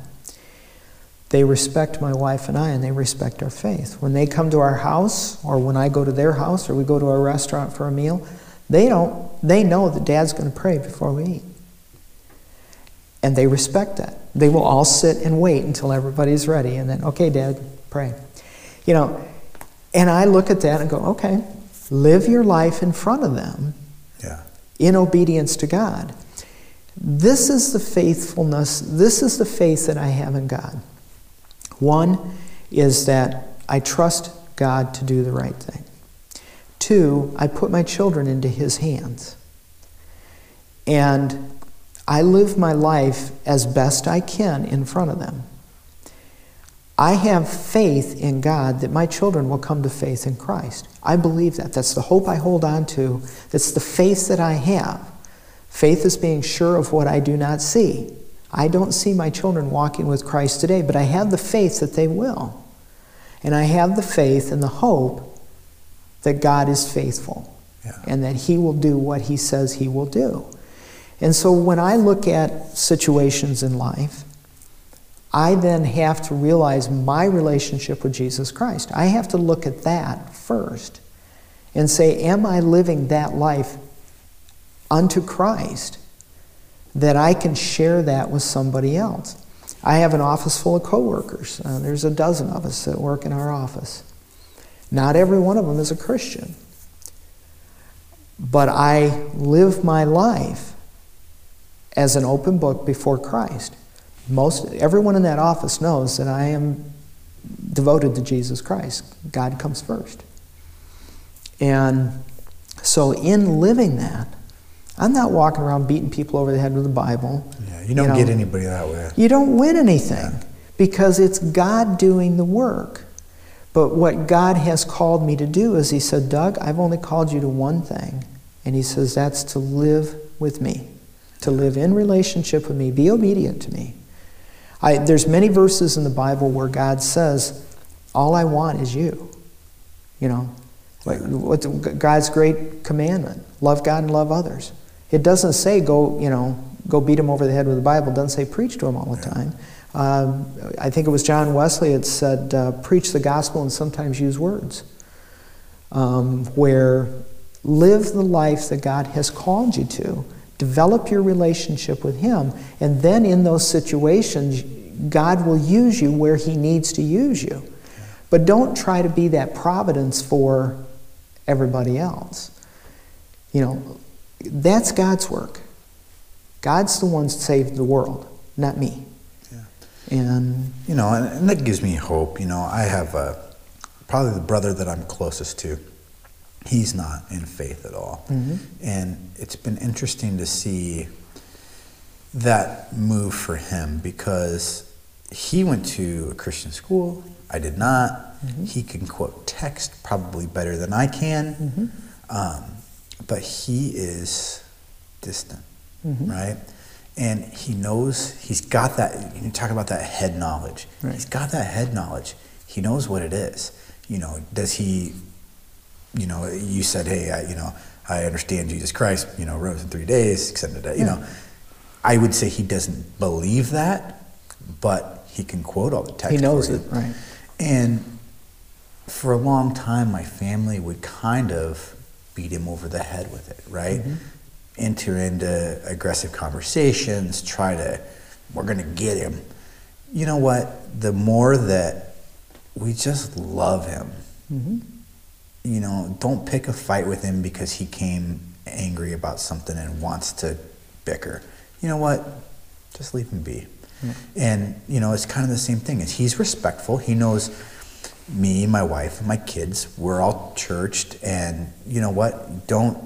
They respect my wife and I, and they respect our faith. When they come to our house, or when I go to their house, or we go to a restaurant for a meal, they don't. They know that Dad's going to pray before we eat, and they respect that. They will all sit and wait until everybody's ready, and then, okay, Dad, pray. You know, and I look at that and go, okay, live your life in front of them Yeah. in obedience to God. This is the faithfulness, this is the faith that I have in God. One is that I trust God to do the right thing. Two, I put my children into His hands. And I live my life as best I can in front of them. I have faith in God that my children will come to faith in Christ. I believe that. That's the hope I hold on to. That's the faith that I have. Faith is being sure of what I do not see. I don't see my children walking with Christ today, but I have the faith that they will. And I have the faith and the hope that God is faithful Yeah. and that He will do what He says He will do. And so when I look at situations in life, I then have to realize my relationship with Jesus Christ. I have to look at that first and say, Am I living that life unto Christ that I can share that with somebody else? I have an office full of coworkers. Uh, there's a dozen of us that work in our office. Not every one of them is a Christian. but I live my life as an open book before Christ. Most everyone in that office knows that I am devoted to Jesus Christ. God comes first. And so in living that, I'm not walking around beating people over the head with the Bible. Yeah, you don't know. get anybody that way. You don't win anything because it's God doing the work. But what God has called me to do is He said, Doug, I've only called you to one thing. And He says, that's to live with me, to live in relationship with me, be obedient to me. I, there's many verses in the Bible where God says, all I want is you. You know, like God's great commandment love God and love others. It doesn't say go, you know, go beat him over the head with the Bible. It doesn't say preach to him all the time. Um, I think it was John Wesley that said, uh, preach the gospel and sometimes use words. Um, where live the life that God has called you to, develop your relationship with Him, and then in those situations, God will use you where He needs to use you. But don't try to be that providence for everybody else. You know, that's God's work. God's the one that saved the world, not me. And You know, and, and that gives me hope. You know, I have uh, probably the brother that I'm closest to. He's not in faith at all. And it's been interesting to see that move for him because he went to a Christian school. I did not. Mm-hmm. He can quote text probably better than I can. Mm-hmm. Um, but he is distant, mm-hmm. right? And he knows, he's got that, you talk about that head knowledge. Right. He's got that head knowledge. He knows what it is. You know, does he, you know, you said, hey, I, you know, I understand Jesus Christ, you know, rose in three days, extended you know. I would say he doesn't believe that, but he can quote all the text. He knows it, right. And for a long time, my family would kind of beat him over the head with it, right? Mm-hmm. Enter into aggressive conversations, try to, we're going to get him. You know what? The more that we just love him, mm-hmm. you know, don't pick a fight with him because he came angry about something and wants to bicker. You know what? Just leave him be. And, you know, it's kind of the same thing. Is he's respectful. He knows me, my wife, and my kids, we're all churched. And, you know what? Don't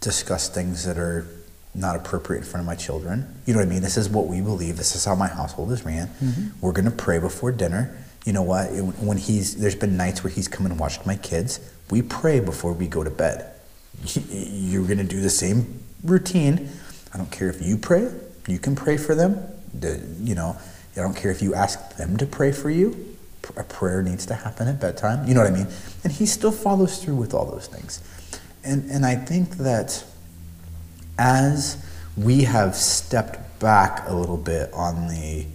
discuss things that are not appropriate in front of my children. You know what I mean? This is what we believe. This is how my household is ran. Mm-hmm. We're going to pray before dinner. You know what? It- When he's there's been nights where he's come and watched my kids. We pray before we go to bed. You're going to do the same routine. I don't care if you pray. You can pray for them. The, you know, I don't care if you ask them to pray for you. A prayer needs to happen at bedtime. You know what I mean? And he still follows through with all those things. And and I think that as we have stepped back a little bit on the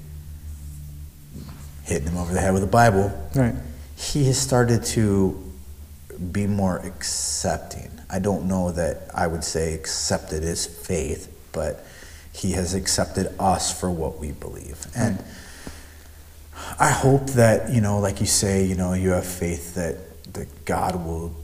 hitting him over the head with the Bible, Right. he has started to be more accepting. I don't know that I would say accepted his faith, but he has accepted us for what we believe. Hmm. And I hope that, you know, like you say, you know, you have faith that, that God will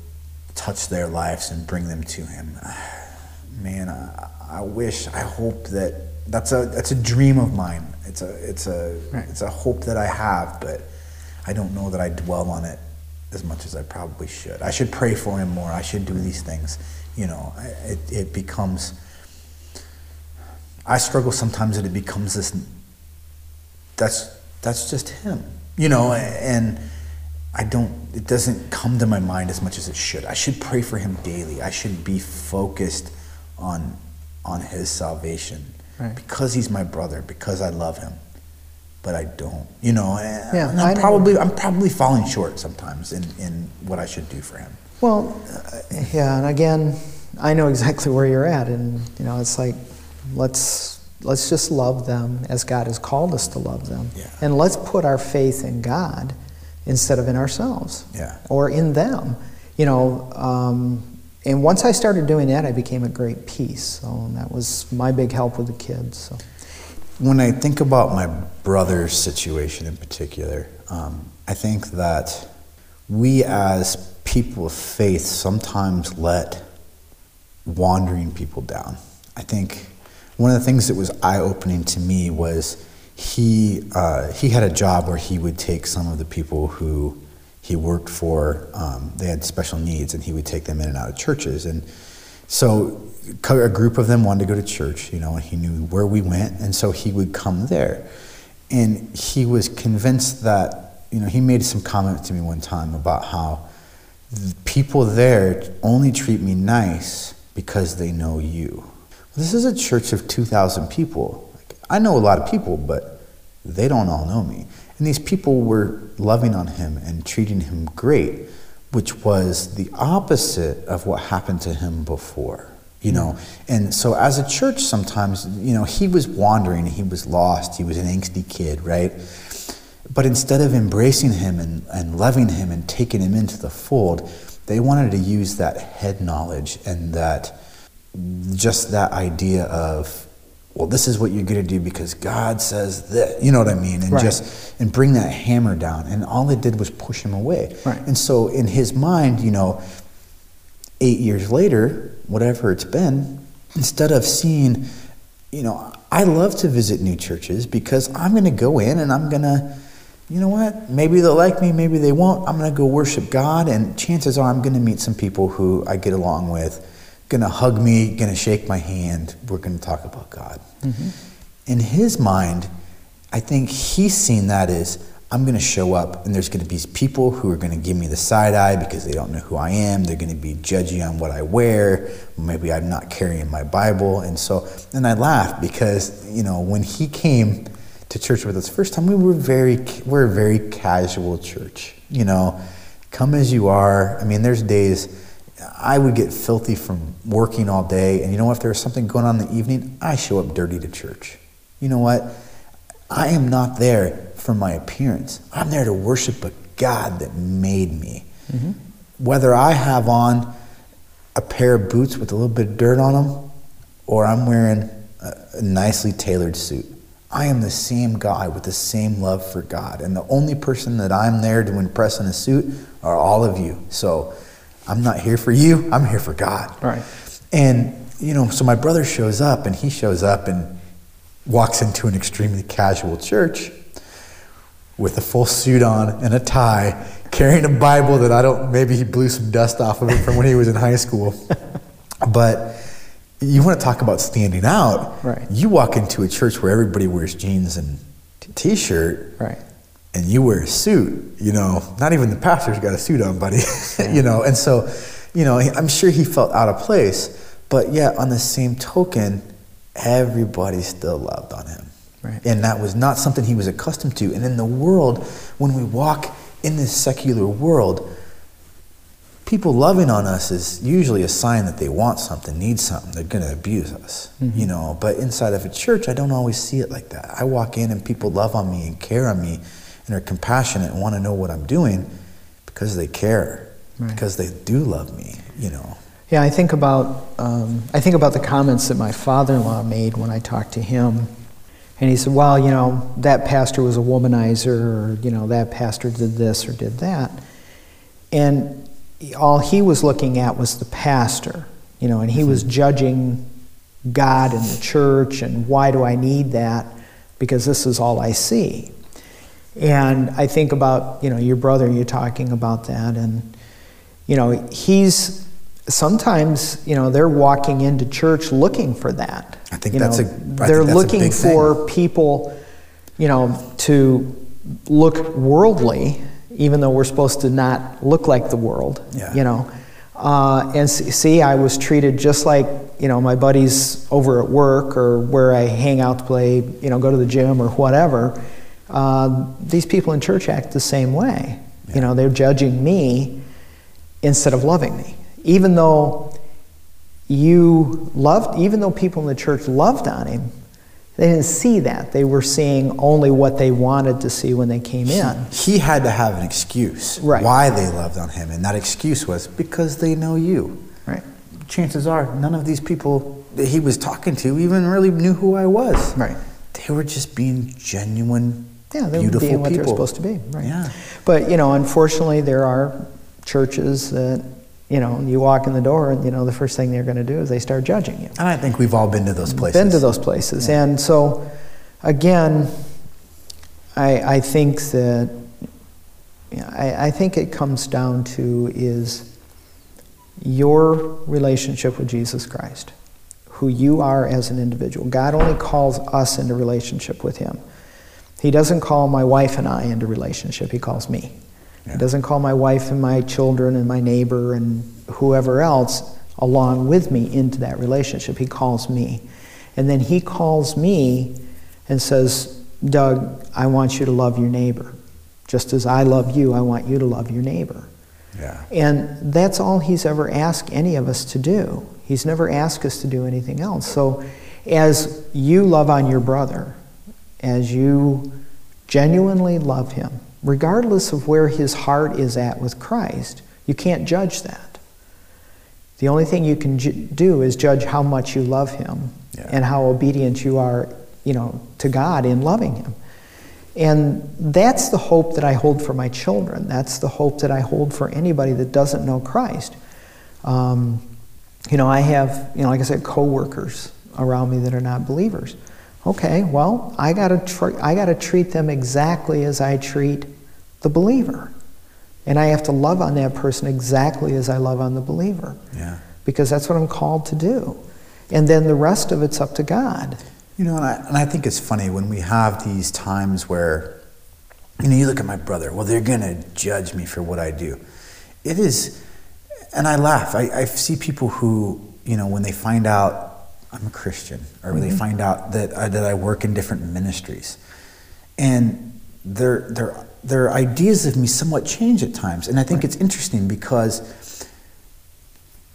touch their lives and bring them to him. Man, I, I wish, I hope that that's a that's a dream of mine. It's a it's a Right. it's a hope that I have, but I don't know that I dwell on it as much as I probably should. I should pray for him more. I should do these things. You know, it, it becomes. I struggle sometimes that it becomes this. That's that's just him, you know, and I don't. It doesn't come to my mind as much as it should. I should pray for him daily. I should be focused on on his salvation Right. because he's my brother. Because I love him but I don't. You know, and Yeah, and I I'm know. probably I'm probably falling short sometimes in, in what I should do for him. Well, uh, yeah, and again, I know exactly where you're at, and you know, it's like let's let's just love them as God has called us to love them, Yeah. and let's put our faith in God instead of in ourselves, Yeah. or in them. You know, um, and once I started doing that, I became a great peace. So that was my big help with the kids. So. When I think about my brother's situation in particular, um, I think that we as people of faith sometimes let wandering people down. I think one of the things that was eye opening to me was he, uh, he had a job where he would take some of the people who he worked for, um, they had special needs, and he would take them in and out of churches. And so a group of them wanted to go to church, you know, and he knew where we went, and so he would come there. And he was convinced that, you know, he made some comment to me one time about how the people there only treat me nice because they know you. This is a church of 2,000 people. I know a lot of people, but they don't all know me. And these people were loving on him and treating him great, which was the opposite of what happened to him before. You know, and so as a church, sometimes, you know, he was wandering, he was lost, he was an angsty kid, right? But instead of embracing him and, and loving him and taking him into the fold, they wanted to use that head knowledge and that just that idea of well this is what you're going to do because god says that you know what i mean? And Right. just and bring that hammer down. And all it did was push him away. Right. and so in his mind you know eight years later whatever it's been instead of seeing you know i love to visit new churches because i'm going to go in and i'm going to you know what? Maybe they'll like me maybe they won't. I'm going to go worship god and chances are i'm going to meet some people who i get along with to hug me to shake my hand we're to talk about god. Mm-hmm. In his mind i think he's seen that as i'm to show up and there's to be people who are to give me the side eye because they don't know who i am. They're to be judgy on what i wear. Maybe i'm not carrying my bible. And so and i laugh because you know when he came to church with us first time we were very we're a very casual church you know. Come as you are. I mean there's days I would get filthy from working all day, and you know what? If there was something going on in the evening, I show up dirty to church. You know what? I am not there for my appearance. I'm there to worship a God that made me. Mm-hmm. Whether I have on a pair of boots with a little bit of dirt on them, or I'm wearing a, a nicely tailored suit, I am the same guy with the same love for God. And the only person that I'm there to impress in a suit are all of you. So I'm not here for you, I'm here for God. Right. And, you know, so my brother shows up and he shows up and walks into an extremely casual church with a full suit on and a tie, carrying a Bible that I don't, maybe he blew some dust off of it from when he was in high school. But you want to talk about standing out. Right. You walk into a church where everybody wears jeans and t shirt Right. And you wear a suit, you know, not even the pastor's got a suit on, buddy, you know, and so, you know, I'm sure he felt out of place, but yet on the same token, everybody still loved on him. Right. And that was not something he was accustomed to. And in the world, when we walk in this secular world, people loving on us is usually a sign that they want something, need something. They're going to abuse us, mm-hmm. you know. But inside of a church, I don't always see it like that. I walk in and people love on me and care on me and are compassionate and want to know what I'm doing because they care, Right. because they do love me, you know. Yeah, I think about um, I think about the comments that my father-in-law made when I talked to him, and he said, "Well, you know, that pastor was a womanizer, or you know, that pastor did this or did that," and all he was looking at was the pastor, you know, and he was judging God and the church, and why do I need that? Because this is all I see. And I think about, you know, your brother, you're talking about that, and, you know, he's sometimes, you know, they're walking into church looking for that. I think You that's know, a- I They're that's looking big thing. for people, you know, to look worldly, even though we're supposed to not look like the world, Yeah. you know. Uh, and see, I was treated just like, you know, my buddies over at work or where I hang out to play, you know, go to the gym or whatever. Uh, these people in church act the same way. Yeah. You know, they're judging me instead of loving me. Even though you loved, even though people in the church loved on him, they didn't see that. They were seeing only what they wanted to see when they came in. He had to have an excuse Right. why they loved on him, and that excuse was because they know you. Right. Chances are none of these people that he was talking to even really knew who I was. Right. They were just being genuine, Yeah, they were beautiful being what people. they're supposed to be. Right. Yeah. But you know, unfortunately, there are churches that you know, you walk in the door, and you know, the first thing they're going to do is they start judging you. And I think we've all been to those places. Been to those places, yeah. and so again, I, I think that I, I think it comes down to is your relationship with Jesus Christ, who you are as an individual. God only calls us into relationship with Him. He doesn't call my wife and I into relationship. He calls me. Yeah. He doesn't call my wife and my children and my neighbor and whoever else along with me into that relationship. He calls me. And then he calls me and says, Doug, I want you to love your neighbor. Just as I love you, I want you to love your neighbor. Yeah. And that's all he's ever asked any of us to do. He's never asked us to do anything else. So as you love on your brother, as you genuinely love him, regardless of where his heart is at with Christ, you can't judge that. The only thing you can ju- do is judge how much you love him yeah. and how obedient you are, you know, to God in loving him. And that's the hope that I hold for my children. That's the hope that I hold for anybody that doesn't know Christ. Um, you know, I have, you know, like I said, coworkers around me that are not believers. Okay, well, I I gotta treat them exactly as I treat the believer. And I have to love on that person exactly as I love on the believer. Yeah. Because that's what I'm called to do. And then the rest of it's up to God. You know, and I, and I think it's funny when we have these times where, you know, you look at my brother, well, they're going to judge me for what I do. It is, and I laugh. I, I see people who, you know, when they find out I'm a Christian, or mm-hmm. they find out that I, that I work in different ministries, and their their their ideas of me somewhat change at times, and I think right. it's interesting because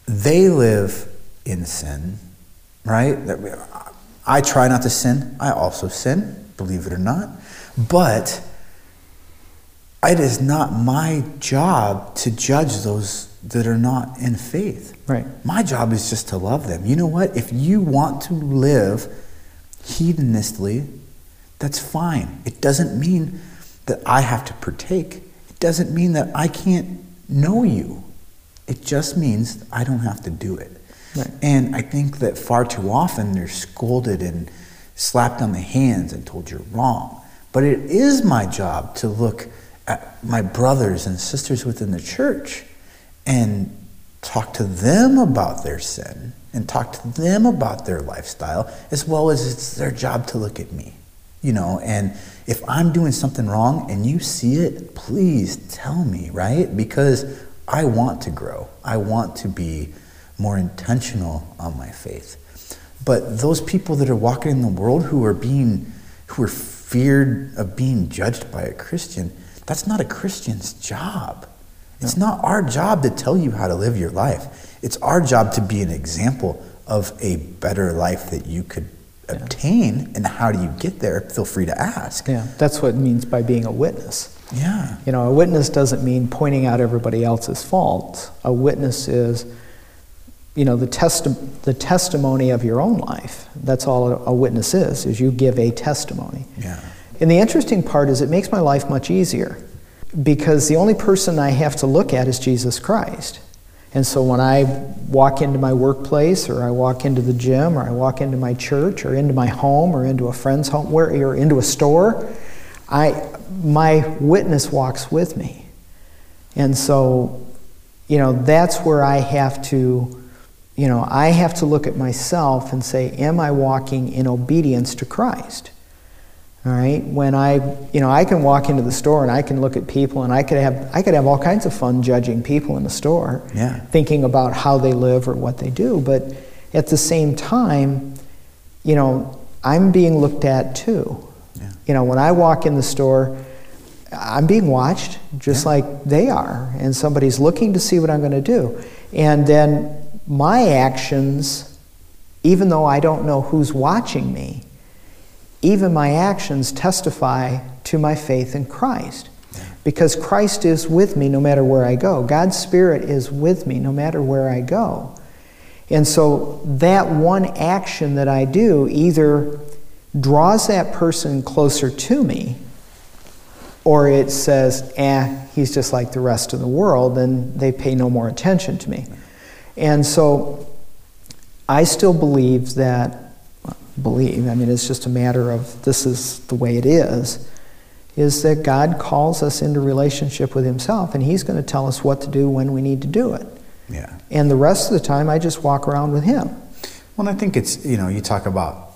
they live in sin, right? I try not to sin. I also sin, believe it or not, but it is not my job to judge those that are not in faith. Right. My job is just to love them. You know what? If you want to live hedonistly, that's fine. It doesn't mean that I have to partake. It doesn't mean that I can't know you. It just means I don't have to do it. Right. And I think that far too often they're scolded and slapped on the hands and told you're wrong. But it is my job to look at my brothers and sisters within the church and talk to them about their sin and talk to them about their lifestyle, as well as it's their job to look at me. You know, and if I'm doing something wrong and you see it, please tell me, right? Because I want to grow. I want to be more intentional on my faith. But those people that are walking in the world who are being who are feared of being judged by a Christian, that's not a Christian's job. It's not our job to tell you how to live your life. It's our job to be an example of a better life that you could obtain. And how do you get there? Feel free to ask. Yeah, that's what it means by being a witness. Yeah. You know, a witness doesn't mean pointing out everybody else's faults. A witness is, you know, the, testi- the testimony of your own life. That's all a witness is, is you give a testimony. Yeah. And the interesting part is it makes my life much easier because the only person I have to look at is Jesus Christ. And so when I walk into my workplace or I walk into the gym or I walk into my church or into my home or into a friend's home where, or into a store, I, my witness walks with me. And so, you know, that's where I have to, you know, I have to look at myself and say, am I walking in obedience to Christ? All right. When I, you know, I can walk into the store and I can look at people and I could have, I could have all kinds of fun judging people in the store, yeah. thinking about how they live or what they do. But at the same time, you know, I'm being looked at too. Yeah. You know, when I walk in the store, I'm being watched just yeah. like they are, and somebody's looking to see what I'm going to do. And then my actions, even though I don't know who's watching me, even my actions testify to my faith in Christ. Because Christ is with me no matter where I go. God's Spirit is with me no matter where I go. And so that one action that I do either draws that person closer to me or it says, eh, he's just like the rest of the world, and they pay no more attention to me. And so I still believe that, believe, I mean, it's just a matter of this is the way it is, is that God calls us into relationship with Himself, and He's going to tell us what to do when we need to do it. Yeah. And the rest of the time, I just walk around with Him. Well, I think it's, you know, you talk about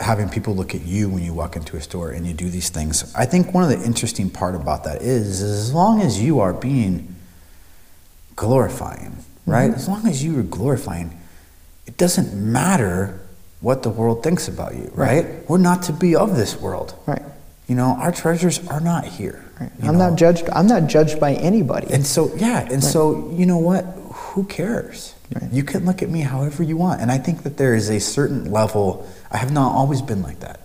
having people look at you when you walk into a store and you do these things. I think one of the interesting part about that is, is as long as you are being glorifying, right? Mm-hmm. As long as you are glorifying, it doesn't matter what the world thinks about you, right? Right. We're not to be of this world. Right. You know, our treasures are not here. right. I'm know? not judged. I'm not judged by anybody. And so, yeah, and so, you know what? Who cares? Right. You can look at me however you want. And I think that there is a certain level, I have not always been like that.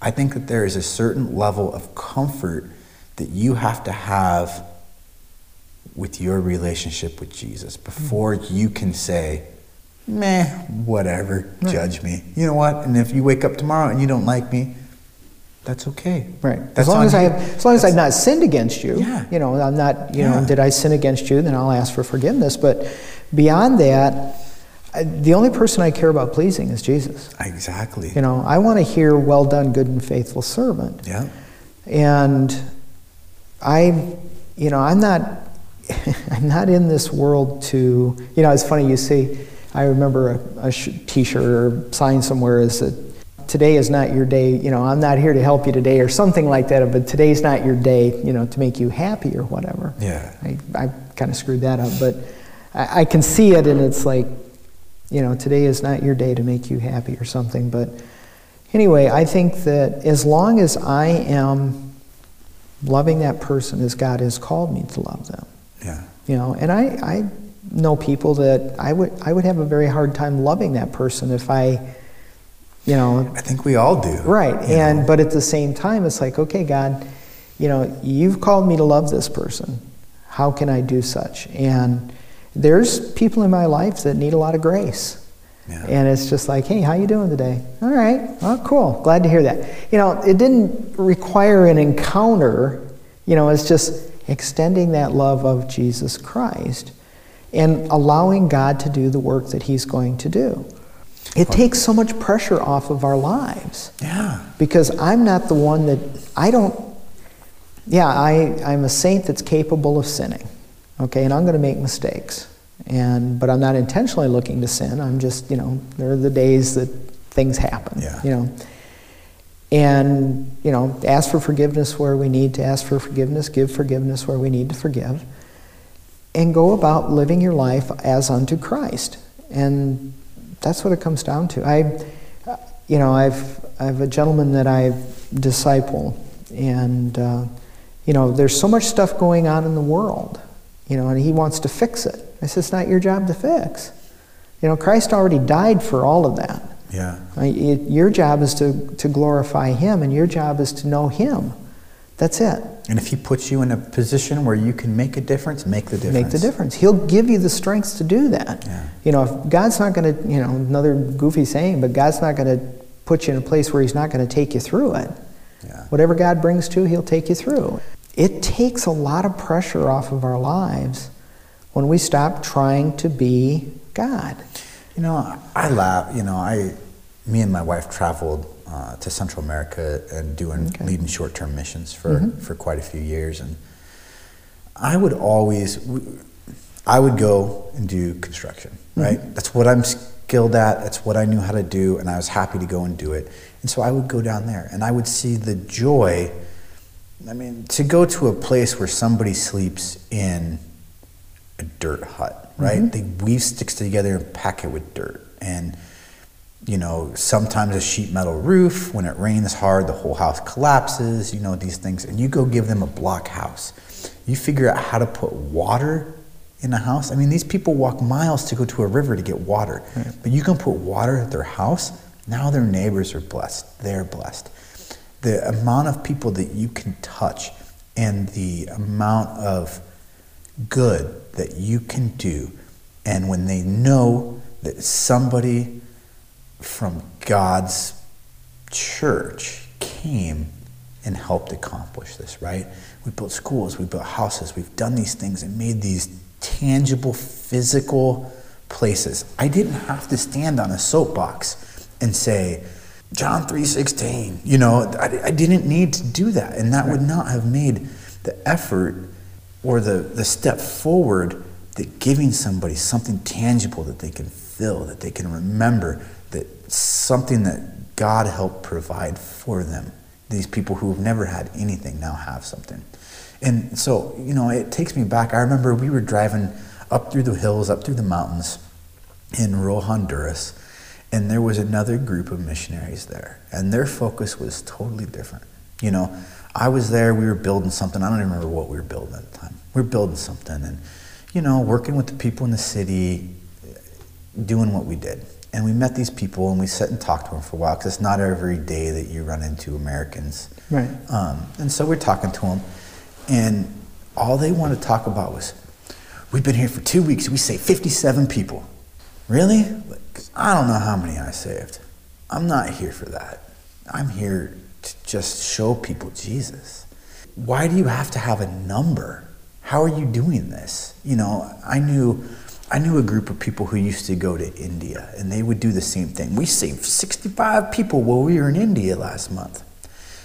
I think that there is a certain level of comfort that you have to have with your relationship with Jesus mm-hmm. before you can say, meh, whatever, judge me. You know what? And if you wake up tomorrow and you don't like me, that's okay. Right. As long on as I have, as long as I've not sinned against you. Yeah. You know, I'm not. You Yeah. know, did I sin against you? Then I'll ask for forgiveness. But beyond that, I, the only person I care about pleasing is Jesus. Exactly. You know, I want to hear, "Well done, good and faithful servant." Yeah. And I, you know, I'm not. I'm not in this world to. You know, it's funny you see. I remember a, a sh- T-shirt or sign somewhere is that today is not your day. You know, I'm not here to help you today or something like that. But today's not your day. You know, to make you happy or whatever. Yeah. I, I kind of screwed that up, but I, I can see it, and it's like, you know, today is not your day to make you happy or something. But anyway, I think that as long as I am loving that person as God has called me to love them, Yeah. you know, and I, I know people that I would I would have a very hard time loving that person if I, you know, I think we all do. Right. And know? but at the same time it's like, okay, God, you know, you've called me to love this person. How can I do such? And there's people in my life that need a lot of grace. Yeah. And it's just like, hey, how you doing today? All right. Oh, cool. Glad to hear that. You know, it didn't require an encounter. You know, it's just extending that love of Jesus Christ and allowing God to do the work that He's going to do. It takes so much pressure off of our lives yeah. because I'm not the one that I don't. Yeah, I, I'm a saint that's capable of sinning, okay, and I'm going to make mistakes, and but I'm not intentionally looking to sin. I'm just, you know, there are the days that things happen, Yeah. you know, and you know, ask for forgiveness where we need to ask for forgiveness, give forgiveness where we need to forgive, and go about living your life as unto Christ, and that's what it comes down to. I, you know, I've I have a gentleman that I disciple, and uh, you know, there's so much stuff going on in the world, you know, and he wants to fix it. I said, it's not your job to fix. You know, Christ already died for all of that. Yeah. I- it- your job is to, to glorify Him, and your job is to know Him. That's it. And if he puts you in a position where you can make a difference, make the difference. Make the difference. He'll give you the strength to do that. Yeah. You know, if God's not going to, you know, another goofy saying, but God's not going to put you in a place where He's not going to take you through it. Yeah. Whatever God brings to, He'll take you through. It takes a lot of pressure off of our lives when we stop trying to be God. You know, I laugh. You know, I, me and my wife traveled uh, to Central America and doing Okay. leading short-term missions for mm-hmm. for quite a few years, and I would always, I would go and do construction. Mm-hmm. Right, that's what I'm skilled at. That's what I knew how to do, and I was happy to go and do it. And so I would go down there, and I would see the joy. I mean, to go to a place where somebody sleeps in a dirt hut, right? Mm-hmm. They weave sticks together and pack it with dirt. And, you know, sometimes a sheet metal roof, when it rains hard, the whole house collapses, you know, these things. And you go give them a block house. You figure out how to put water in a house. I mean, these people walk miles to go to a river to get water. But you can put water at their house, now their neighbors are blessed. They're blessed. The amount of people that you can touch and the amount of good that you can do. And when they know that somebody from God's church came and helped accomplish this, right? We built schools, we built houses, we've done these things and made these tangible, physical places. I didn't have to stand on a soapbox and say, John 3:16. You know, I, I, didn't need to do that, and that would not have made the effort or the, the step forward that giving somebody something tangible that they can feel, that they can remember, something that God helped provide for them. These people who have never had anything now have something. And so, you know, it takes me back. I remember we were driving up through the hills, up through the mountains in rural Honduras, and there was another group of missionaries there, and their focus was totally different. You know, I was there, we were building something. I don't even remember what we were building at the time. We were building something and, you know, working with the people in the city, doing what we did. And we met these people and we sat and talked to them for a while because it's not every day that you run into Americans. Right. Um, and so we're talking to them, and all they wanted to talk about was, we've been here for two weeks, we saved 57 people. Really? I don't know how many I saved. I'm not here for that. I'm here to just show people Jesus. Why do you have to have a number? How are you doing this? You know, I knew I knew a group of people who used to go to India and they would do the same thing. We saved 65 people while we were in India last month.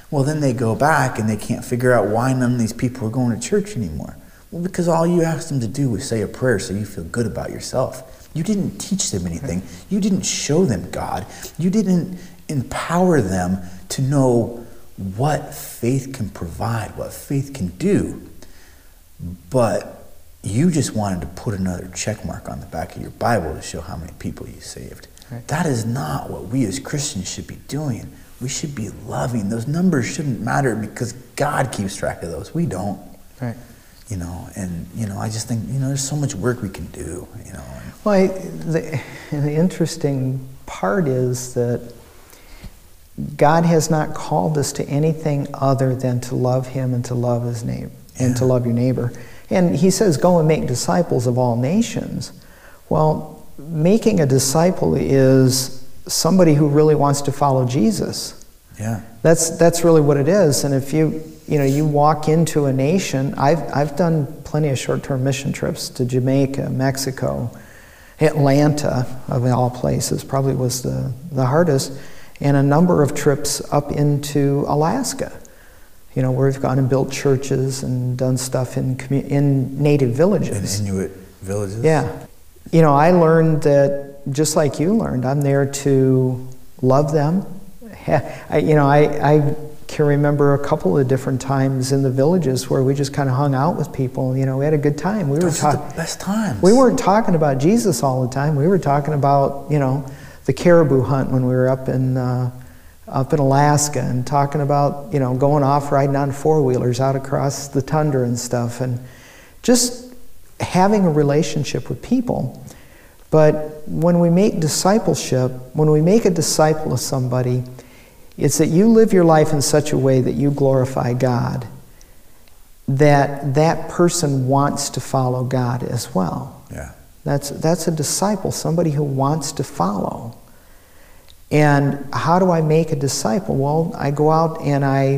Well, then they go back and they can't figure out why none of these people are going to church anymore. Well, because all you asked them to do was say a prayer so you feel good about yourself. You didn't teach them anything. You didn't show them God. You didn't empower them to know what faith can provide, what faith can do. But you just wanted to put another check mark on the back of your Bible to show how many people you saved. Right. That is not what we as Christians should be doing. We should be loving. Those numbers shouldn't matter because God keeps track of those. We don't. Right you know, and you know, I just think you know, there's so much work we can do, you know. Well, I, the, the interesting part is that God has not called us to anything other than to love Him and to love His neighbor yeah. and to love your neighbor. And He says, "Go and make disciples of all nations." Well, making a disciple is somebody who really wants to follow Jesus. Yeah. That's that's really what it is. And if you you know, you walk into a nation. I've, I've done plenty of short term mission trips to Jamaica, Mexico, Atlanta, of all places, probably was the, the hardest, and a number of trips up into Alaska, you know, where we've gone and built churches and done stuff in, commu- in native villages. In Inuit villages? Yeah. You know, I learned that just like you learned, I'm there to love them. I, you know, I, I can remember a couple of different times in the villages where we just kind of hung out with people. You know, we had a good time. We Those were talking best times. We weren't talking about Jesus all the time. We were talking about you know the caribou hunt when we were up in uh, up in Alaska and talking about you know going off riding on four wheelers out across the tundra and stuff and just having a relationship with people. But when we make discipleship, when we make a disciple of somebody, it's that you live your life in such a way that you glorify God, that that person wants to follow God as well. Yeah. That's, that's a disciple, somebody who wants to follow. And how do I make a disciple? Well, I go out and I,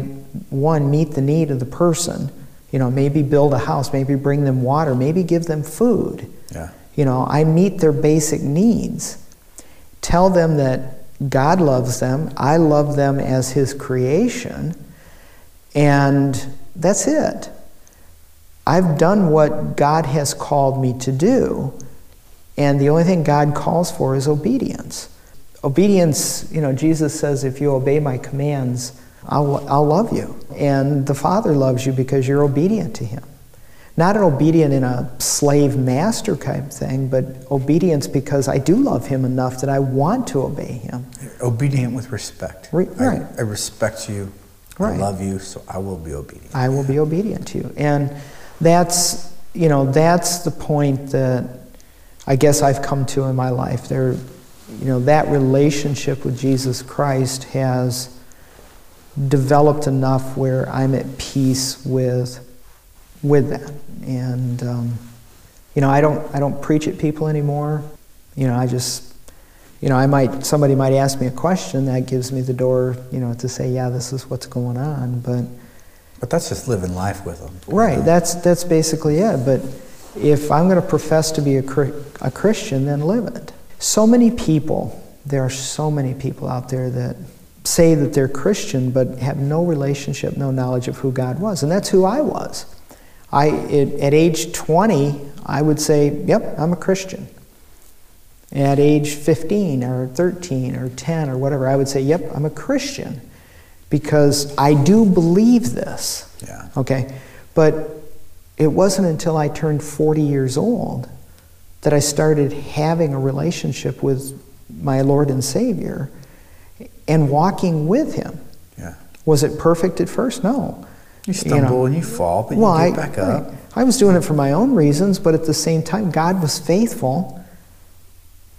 one, meet the need of the person. You know, maybe build a house, maybe bring them water, maybe give them food. Yeah. You know, I meet their basic needs. Tell them that God loves them. I love them as His creation. And that's it. I've done what God has called me to do. And the only thing God calls for is obedience. Obedience, you know, Jesus says, if you obey my commands, I'll, I'll love you. And the Father loves you because you're obedient to Him. Not an obedient in a slave master type thing, but obedience because I do love him enough that I want to obey him. Obedient with respect. Right. I, I respect you. Right. I love you, so I will be obedient. I will be obedient to you. And that's, you know, that's the point that I guess I've come to in my life. There, you know, that relationship with Jesus Christ has developed enough where I'm at peace with with that. And um, you know, I don't I don't preach at people anymore. You know, I just you know, I might somebody might ask me a question that gives me the door, you know, to say, yeah, this is what's going on. But but that's just living life with them. Right. Know? That's that's basically it. But if I'm going to profess to be a, a Christian, then live it. So many people, there are so many people out there that say that they're Christian but have no relationship, no knowledge of who God was. And that's who I was. I, it, at age 20, I would say, Yep, I'm a Christian. At age 15 or 13 or 10 or whatever, I would say, Yep, I'm a Christian because I do believe this. Yeah. Okay? But it wasn't until I turned 40 years old that I started having a relationship with my Lord and Savior and walking with Him. Yeah. Was it perfect at first? No. You stumble you know, and you fall, but well, you get back I, up. I was doing it for my own reasons, but at the same time, God was faithful.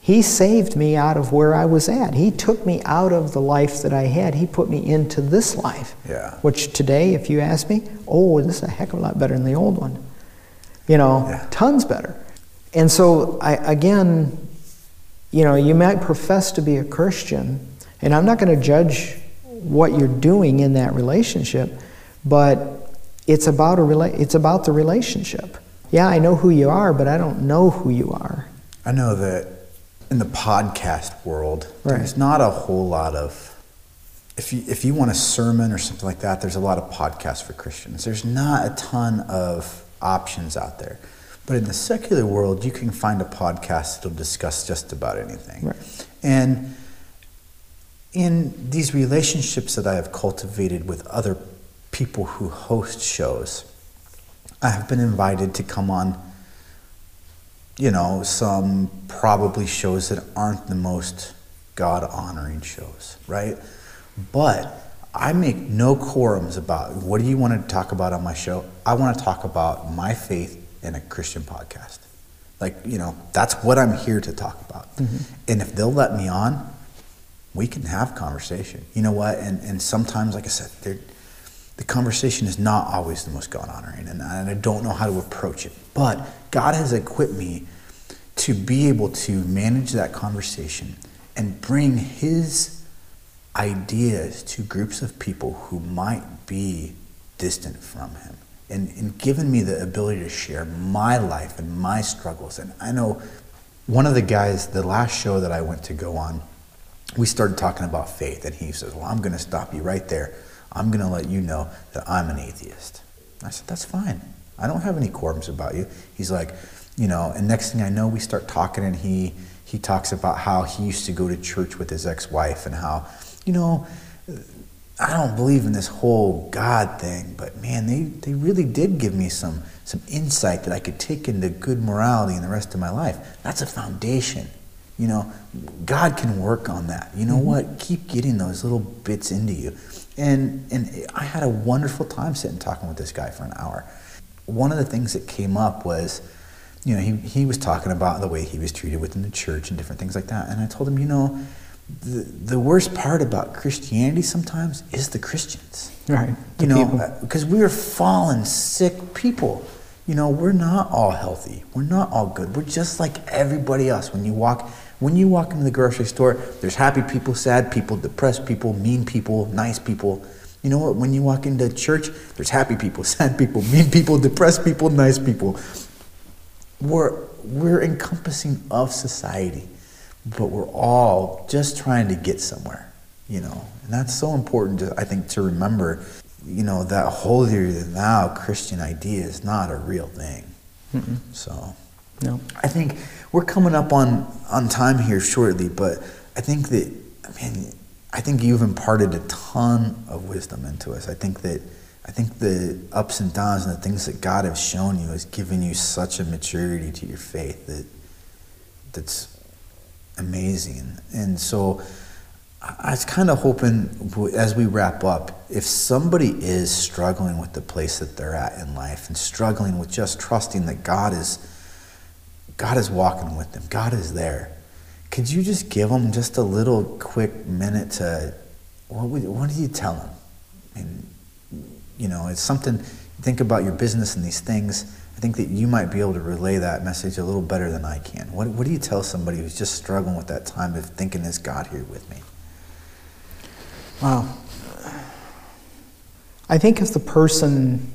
He saved me out of where I was at. He took me out of the life that I had. He put me into this life. Yeah. Which today, if you ask me, oh, this is a heck of a lot better than the old one. You know, yeah. tons better. And so, I, again, you know, you might profess to be a Christian, and I'm not going to judge what you're doing in that relationship, but it's about, a rela- it's about the relationship. Yeah, I know who you are, but I don't know who you are. I know that in the podcast world, right. there's not a whole lot of if you if you want a sermon or something like that, there's a lot of podcasts for Christians. There's not a ton of options out there. But in the secular world, you can find a podcast that'll discuss just about anything. Right. And in these relationships that I have cultivated with other people who host shows, I have been invited to come on, you know, some probably shows that aren't the most God honoring shows, right? But I make no quorums about what do you want to talk about on my show? I want to talk about my faith in a Christian podcast. Like, you know, that's what I'm here to talk about. Mm-hmm. And if they'll let me on, we can have conversation. You know what? And, and sometimes, like I said, the conversation is not always the most God honoring, and, and I don't know how to approach it. But God has equipped me to be able to manage that conversation and bring His ideas to groups of people who might be distant from Him and, and given me the ability to share my life and my struggles. And I know one of the guys, the last show that I went to go on, we started talking about faith, and he says, Well, I'm going to stop you right there. I'm going to let you know that I'm an atheist. I said, That's fine. I don't have any quorums about you. He's like, You know, and next thing I know, we start talking, and he, he talks about how he used to go to church with his ex wife and how, you know, I don't believe in this whole God thing, but man, they, they really did give me some, some insight that I could take into good morality in the rest of my life. That's a foundation. You know, God can work on that. You know mm-hmm. what? Keep getting those little bits into you. And, and I had a wonderful time sitting talking with this guy for an hour. One of the things that came up was, you know, he, he was talking about the way he was treated within the church and different things like that. And I told him, you know, the, the worst part about Christianity sometimes is the Christians. Right. You know, because uh, we are fallen, sick people. You know, we're not all healthy. We're not all good. We're just like everybody else. When you walk when you walk into the grocery store, there's happy people, sad people, depressed people, mean people, nice people. You know what? When you walk into church, there's happy people, sad people, mean people, depressed people, nice people. We're we're encompassing of society but we're all just trying to get somewhere, you know. And that's so important, to, I think, to remember, you know, that holier than thou Christian idea is not a real thing. Mm-mm. So, no. I think we're coming up on, on time here shortly, but I think that, I mean, I think you've imparted a ton of wisdom into us. I think that I think the ups and downs and the things that God has shown you has given you such a maturity to your faith that that's amazing. And so I was kind of hoping as we wrap up, if somebody is struggling with the place that they're at in life and struggling with just trusting that God is God is walking with them, God is there. Could you just give them just a little quick minute to what would, what do you tell them? And you know, it's something think about your business and these things. I think that you might be able to relay that message a little better than I can. What, what do you tell somebody who's just struggling with that time of thinking, is God here with me? Wow. I think of the person,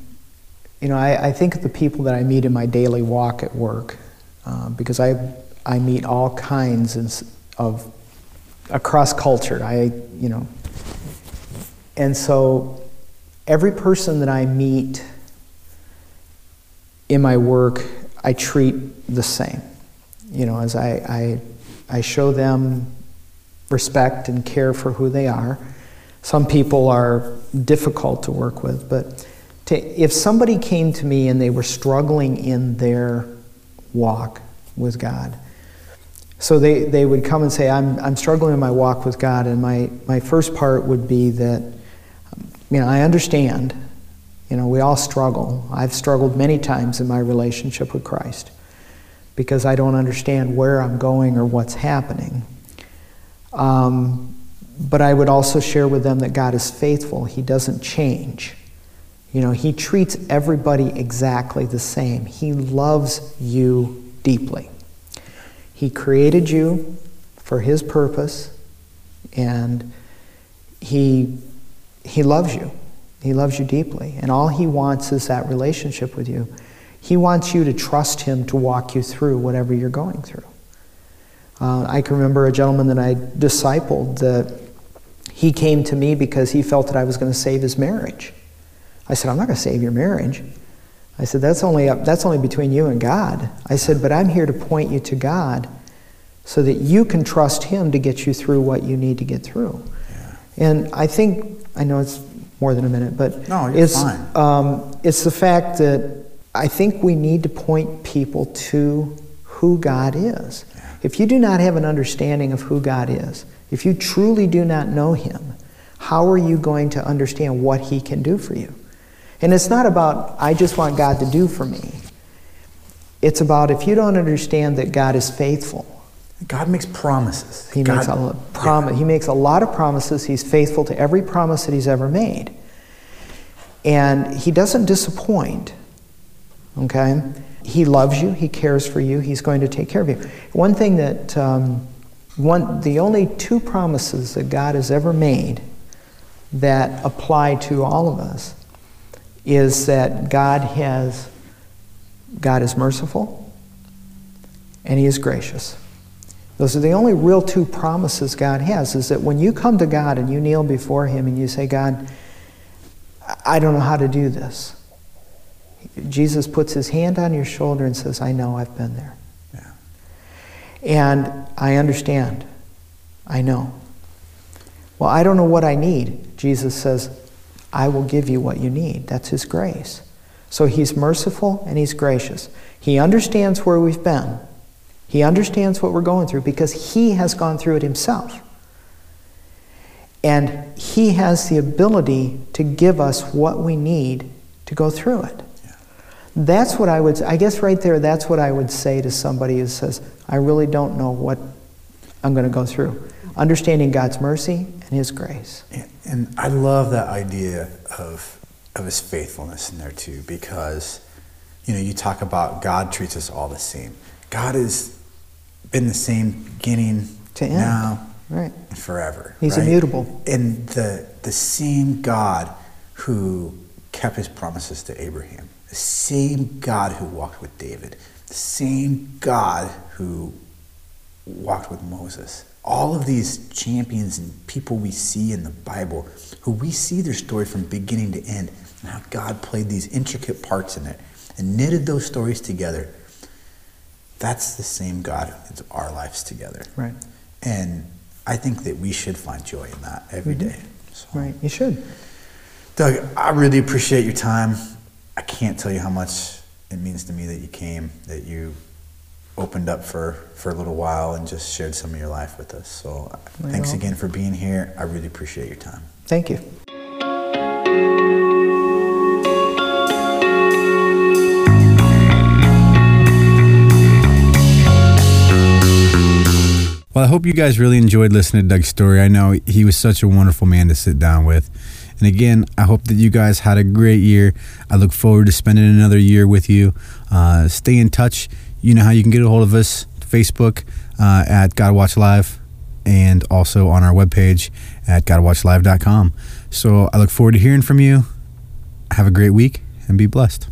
you know, I, I think of the people that I meet in my daily walk at work, uh, because I, I meet all kinds of, across culture. I, you know, and so every person that I meet in my work, I treat the same. You know, as I, I, I show them respect and care for who they are. Some people are difficult to work with, but to, if somebody came to me and they were struggling in their walk with God, so they, they would come and say, I'm, I'm struggling in my walk with God, and my, my first part would be that, you know, I understand. You know, we all struggle. I've struggled many times in my relationship with Christ because I don't understand where I'm going or what's happening. Um, but I would also share with them that God is faithful, He doesn't change. You know, He treats everybody exactly the same. He loves you deeply. He created you for His purpose, and He, he loves you. He loves you deeply. And all He wants is that relationship with you. He wants you to trust Him to walk you through whatever you're going through. Uh, I can remember a gentleman that I discipled that he came to me because he felt that I was going to save his marriage. I said, I'm not going to save your marriage. I said, that's only, up, that's only between you and God. I said, but I'm here to point you to God so that you can trust Him to get you through what you need to get through. Yeah. And I think, I know it's more than a minute, but no, it's, fine. Um, it's the fact that I think we need to point people to who God is. Yeah. If you do not have an understanding of who God is, if you truly do not know Him, how are you going to understand what He can do for you? And it's not about, I just want God to do for me. It's about if you don't understand that God is faithful. God makes promises. He, God, makes, a prom- yeah. he makes a lot of promises. He's faithful to every promise that He's ever made. And He doesn't disappoint. Okay? He loves you. He cares for you. He's going to take care of you. One thing that. Um, one, the only two promises that God has ever made that apply to all of us is that God has God is merciful and he is gracious. Those are the only real two promises God has is that when you come to God and you kneel before him and you say, God, I don't know how to do this. Jesus puts his hand on your shoulder and says, I know, I've been there. And I understand. I know. Well, I don't know what I need. Jesus says, I will give you what you need. That's His grace. So He's merciful and He's gracious. He understands where we've been, He understands what we're going through because He has gone through it Himself. And He has the ability to give us what we need to go through it. That's what I would, I guess right there, that's what I would say to somebody who says, I really don't know what I'm going to go through. Understanding God's mercy and His grace. And I love that idea of, of His faithfulness in there too, because, you know, you talk about God treats us all the same. God has been the same beginning to end. now right. forever. He's right? immutable. And the, the same God who kept His promises to Abraham the same God who walked with David, the same God who walked with Moses. All of these champions and people we see in the Bible, who we see their story from beginning to end, and how God played these intricate parts in it and knitted those stories together. That's the same God who our lives together. Right. And I think that we should find joy in that every mm-hmm. day. So, right, you should. Doug, I really appreciate your time. I can't tell you how much it means to me that you came, that you opened up for, for a little while and just shared some of your life with us. So thanks again for being here. I really appreciate your time. Thank you. Well, I hope you guys really enjoyed listening to Doug's story. I know he was such a wonderful man to sit down with And again, I hope that you guys had a great year. I look forward to spending another year with you. Uh, stay in touch. You know how you can get a hold of us Facebook uh, at God Watch Live and also on our webpage at GodWatchLive.com. So I look forward to hearing from you. Have a great week and be blessed.